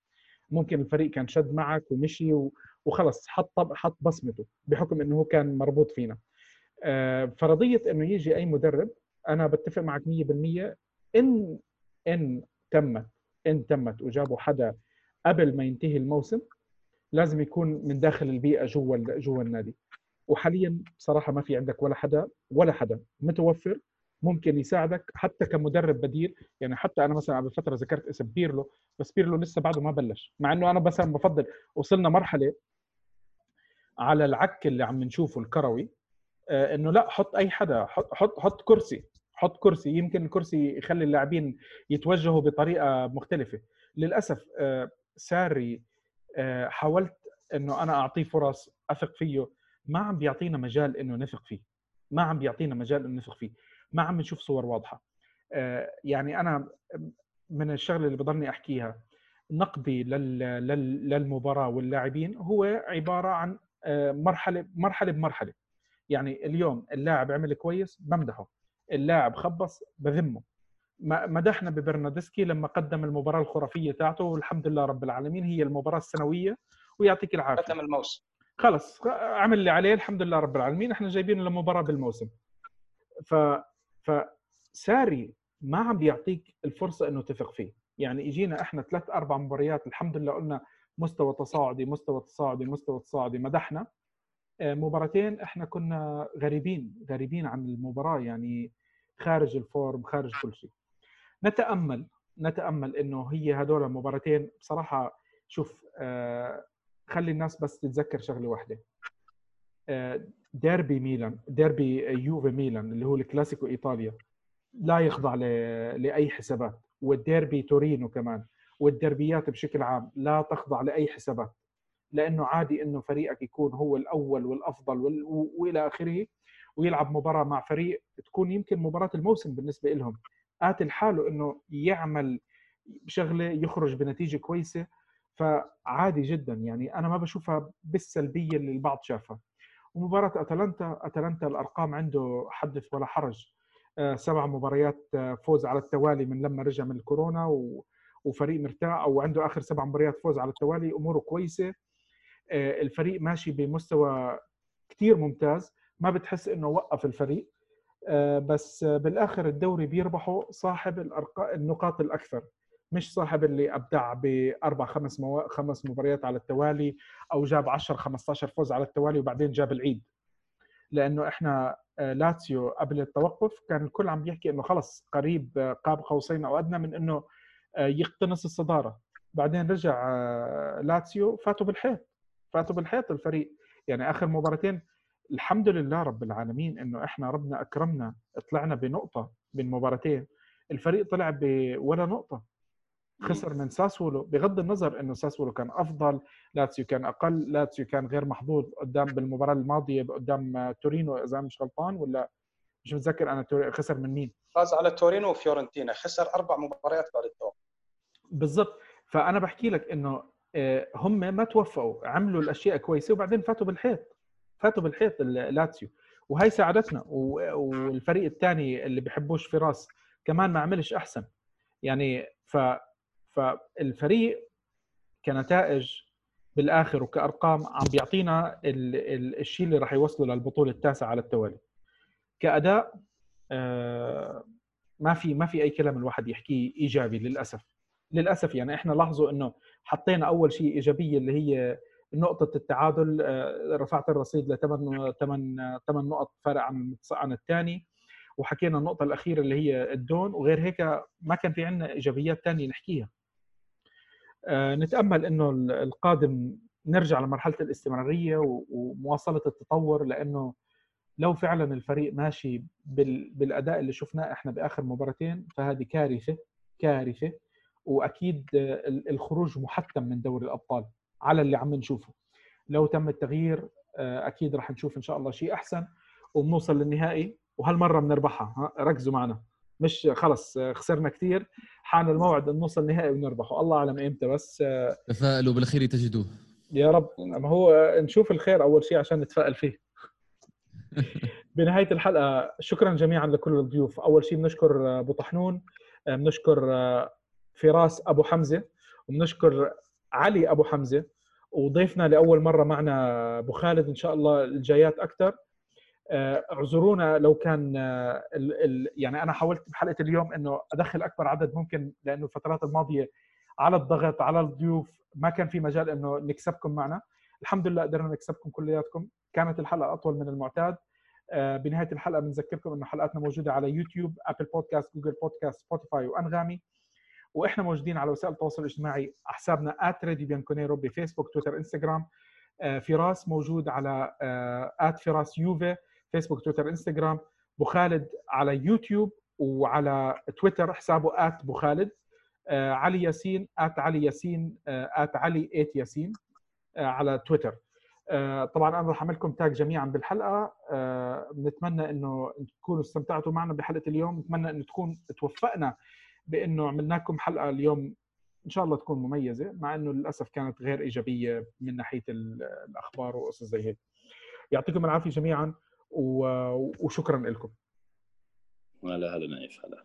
ممكن الفريق كان شد معك ومشي وخلص حط حط بصمته بحكم إنه هو كان مربوط فينا. آه، فرضية إنه يجي أي مدرب أنا بتفق معك 100% ان إن تمت إن تمت وجابوا حدا قبل ما ينتهي الموسم لازم يكون من داخل البيئة جوا جوا النادي. وحاليا بصراحه ما في عندك ولا حدا ولا حدا متوفر ممكن يساعدك حتى كمدرب بديل. يعني حتى أنا مثلا قبل فترة ذكرت اسم بيرلو بس بيرلو لسه بعده ما بلش. مع إنه أنا مثلا بفضل وصلنا مرحلة على العك اللي عم نشوفه الكروي آه، إنه لا حط أي حدا حط حط حط كرسي حط كرسي. يمكن الكرسي يخلي اللاعبين يتوجهوا بطريقة مختلفة. للأسف آه، ساري آه، حاولت إنه أنا أعطيه فرص أثق فيه. ما عم بيعطينا مجال إنه نثق فيه. ما عم بيعطينا مجال إنه نثق فيه. ما عم نشوف صور واضحة. يعني أنا من الشغلة اللي بضلني أحكيها نقدي للمباراة واللاعبين هو عبارة عن مرحلة مرحلة بمرحلة. يعني اليوم اللاعب عمل كويس بمدحه. اللاعب خبص بذمه. مدحنا ببرنادسكي لما قدم المباراة الخرافية تاعته والحمد لله رب العالمين هي المباراة السنوية ويعطيك العافية. ختم الموسم. خلص عمل اللي عليه الحمد لله رب العالمين. إحنا جايبين له مباراه بالموسم. ف ف ساري ما عم بيعطيك الفرصة إنه تثق فيه. يعني إجينا إحنا ثلاث أربع مباريات الحمد لله قلنا مستوى تصاعدي مستوى تصاعدي مستوى تصاعدي مدحنا. آه، مباراتين إحنا كنا غريبين غريبين عن المباراة يعني خارج ال form خارج كل شيء. نتأمل نتأمل إنه هي هدول المباراتين بصراحة شوف آه، خلي الناس بس تتذكر شغلة واحدة. آه، ديربي ميلان ديربي يوفي ميلان اللي هو الكلاسيكو إيطاليا. لا يخضع لأي حسابات. والديربي تورينو كمان. والدربيات بشكل عام لا تخضع لأي حسابات. لأنه عادي إنه فريقك يكون هو الأول والأفضل وإلى آخره. ويلعب مباراة مع فريق تكون يمكن مباراة الموسم بالنسبة لهم قاتل حاله إنه يعمل شغلة يخرج بنتيجة كويسة. فعادي جدا. يعني أنا ما بشوفها بالسلبية اللي البعض شافها. ومباراة أتلانتا أتلانتا الأرقام عنده حدث ولا حرج. آه، سبع مباريات آه، فوز على التوالي من لما رجع من الكورونا وفريق مرتاح أو عنده آخر سبع مباريات فوز على التوالي. أموره كويسة. آه، الفريق ماشي بمستوى كثير ممتاز. ما بتحس إنه وقف الفريق. بس بالآخر الدوري بيربحه صاحب النقاط الأكثر. مش صاحب اللي أبدع بأربع خمس مو... خمس مباريات على التوالي أو جاب 10 15 فوز على التوالي وبعدين جاب العيد. لأنه إحنا آه، لاتسيو قبل التوقف كان الكل عم بيحكي إنه خلص قريب آه، قاب قوسين أو أدنى من إنه آه، يقتنص الصدارة. بعدين رجع لاتسيو فاتوا بالحيط فاتوا بالحيط الفريق. يعني آخر مباراتين الحمد لله رب العالمين إنه إحنا ربنا أكرمنا طلعنا بنقطة بين مباراتين. الفريق طلع بولا نقطة. خسر من ساسولو. بغض النظر إنه ساسولو كان أفضل لاتسيو كان أقل لاتسيو كان غير محظوظ قدام بالمباراة الماضية قدام تورينو إذا مش غلطان ولا مش متذكر أنا خسر من مين. فاز على تورينو وفيورنتينا. خسر أربع مباريات بعد التوقف. بالضبط. فأنا بحكي لك إنه آه، هم ما توفقوا عملوا الأشياء كويسة وبعدين فاتوا بالحيط. فاتوا بالحيط لاتسيو. وهي ساعدتنا. والفريق الثاني اللي بحبوش فراس كمان ما عملش أحسن. يعني ف فالفريق كنتائج بالآخر وكأرقام عم بيعطينا الشيء اللي راح يوصله للبطولة التاسعة على التوالي. كأداء آه، ما في ما في أي كلام الواحد يحكيه إيجابي للأسف. للأسف يعني إحنا لاحظوا إنه حطينا أول شيء إيجابية اللي هي نقطة التعادل آه، رفعت الرصيد لثمان ثمان نقط فرق عن عن الثاني. وحكينا النقطة الأخيرة اللي هي الدون. وغير هيك ما كان في عندنا إيجابيات ثانية نحكيها. نتأمل إنه القادم نرجع لمرحلة الاستمرارية ومواصلة التطور لأنه لو فعلا الفريق ماشي بالأداء اللي شفناه إحنا بآخر مباراتين فهذه كارثة كارثة وأكيد الخروج محتم من دوري الأبطال على اللي عم نشوفه. لو تم التغيير آه، أكيد راح نشوف إن شاء الله شيء أحسن وبنوصل للنهائي وهالمرة بنربحها. ركزوا معنا. مش خلص خسرنا كثير حان الموعد نوصل نهائي ونربحه. الله أعلم إمتى بس تفائلوا بالخير تجدوه. يا رب. ما هو نشوف الخير أول شيء عشان نتفائل فيه. بنهاية الحلقة شكرا جميعا لكل الضيوف. أول شيء بنشكر أبو طحنون بنشكر فراس أبو حمزة وبنشكر علي أبو حمزة. وضيفنا لأول مرة معنا أبو خالد. إن شاء الله الجايات أكثر آه، اعذرونا لو كان آه، ال ال يعني أنا حاولت بحلقه اليوم إنه أدخل أكبر عدد ممكن لأنه الفترات الماضية على الضغط على الضيوف ما كان في مجال إنه نكسبكم معنا. الحمد لله قدرنا نكسبكم كلياتكم. كانت الحلقة أطول من المعتاد. آه، بنهاية الحلقة بنذكركم إنه حلقاتنا موجودة على يوتيوب Apple Podcast Google Podcast Spotify وأنغامي. وإحنا موجودين على وسائل التواصل الاجتماعي حسابنا @راديو بفيسبوك تويتر إنستغرام. فراس موجود على @فراس يوفي. فيسبوك تويتر انستغرام أبو خالد على يوتيوب وعلى تويتر حسابه ات أبو خالد. آه علي ياسين ات علي ياسين ات علي 8 ياسين آه على تويتر. آه طبعا أنا راح أعمل لكم تاج جميعا بالحلقة. آه بنتمنى إنه تكونوا استمتعتوا معنا بحلقة اليوم. نتمنى إنه تكون توفقنا بإنه عملنا لكم حلقة اليوم. إن شاء الله تكون مميزة مع إنه للأسف كانت غير إيجابية من ناحية الأخبار وقصص زي هيك. يعطيكم العافية جميعا. وشكرا لكم. هلا هلا نايف هلا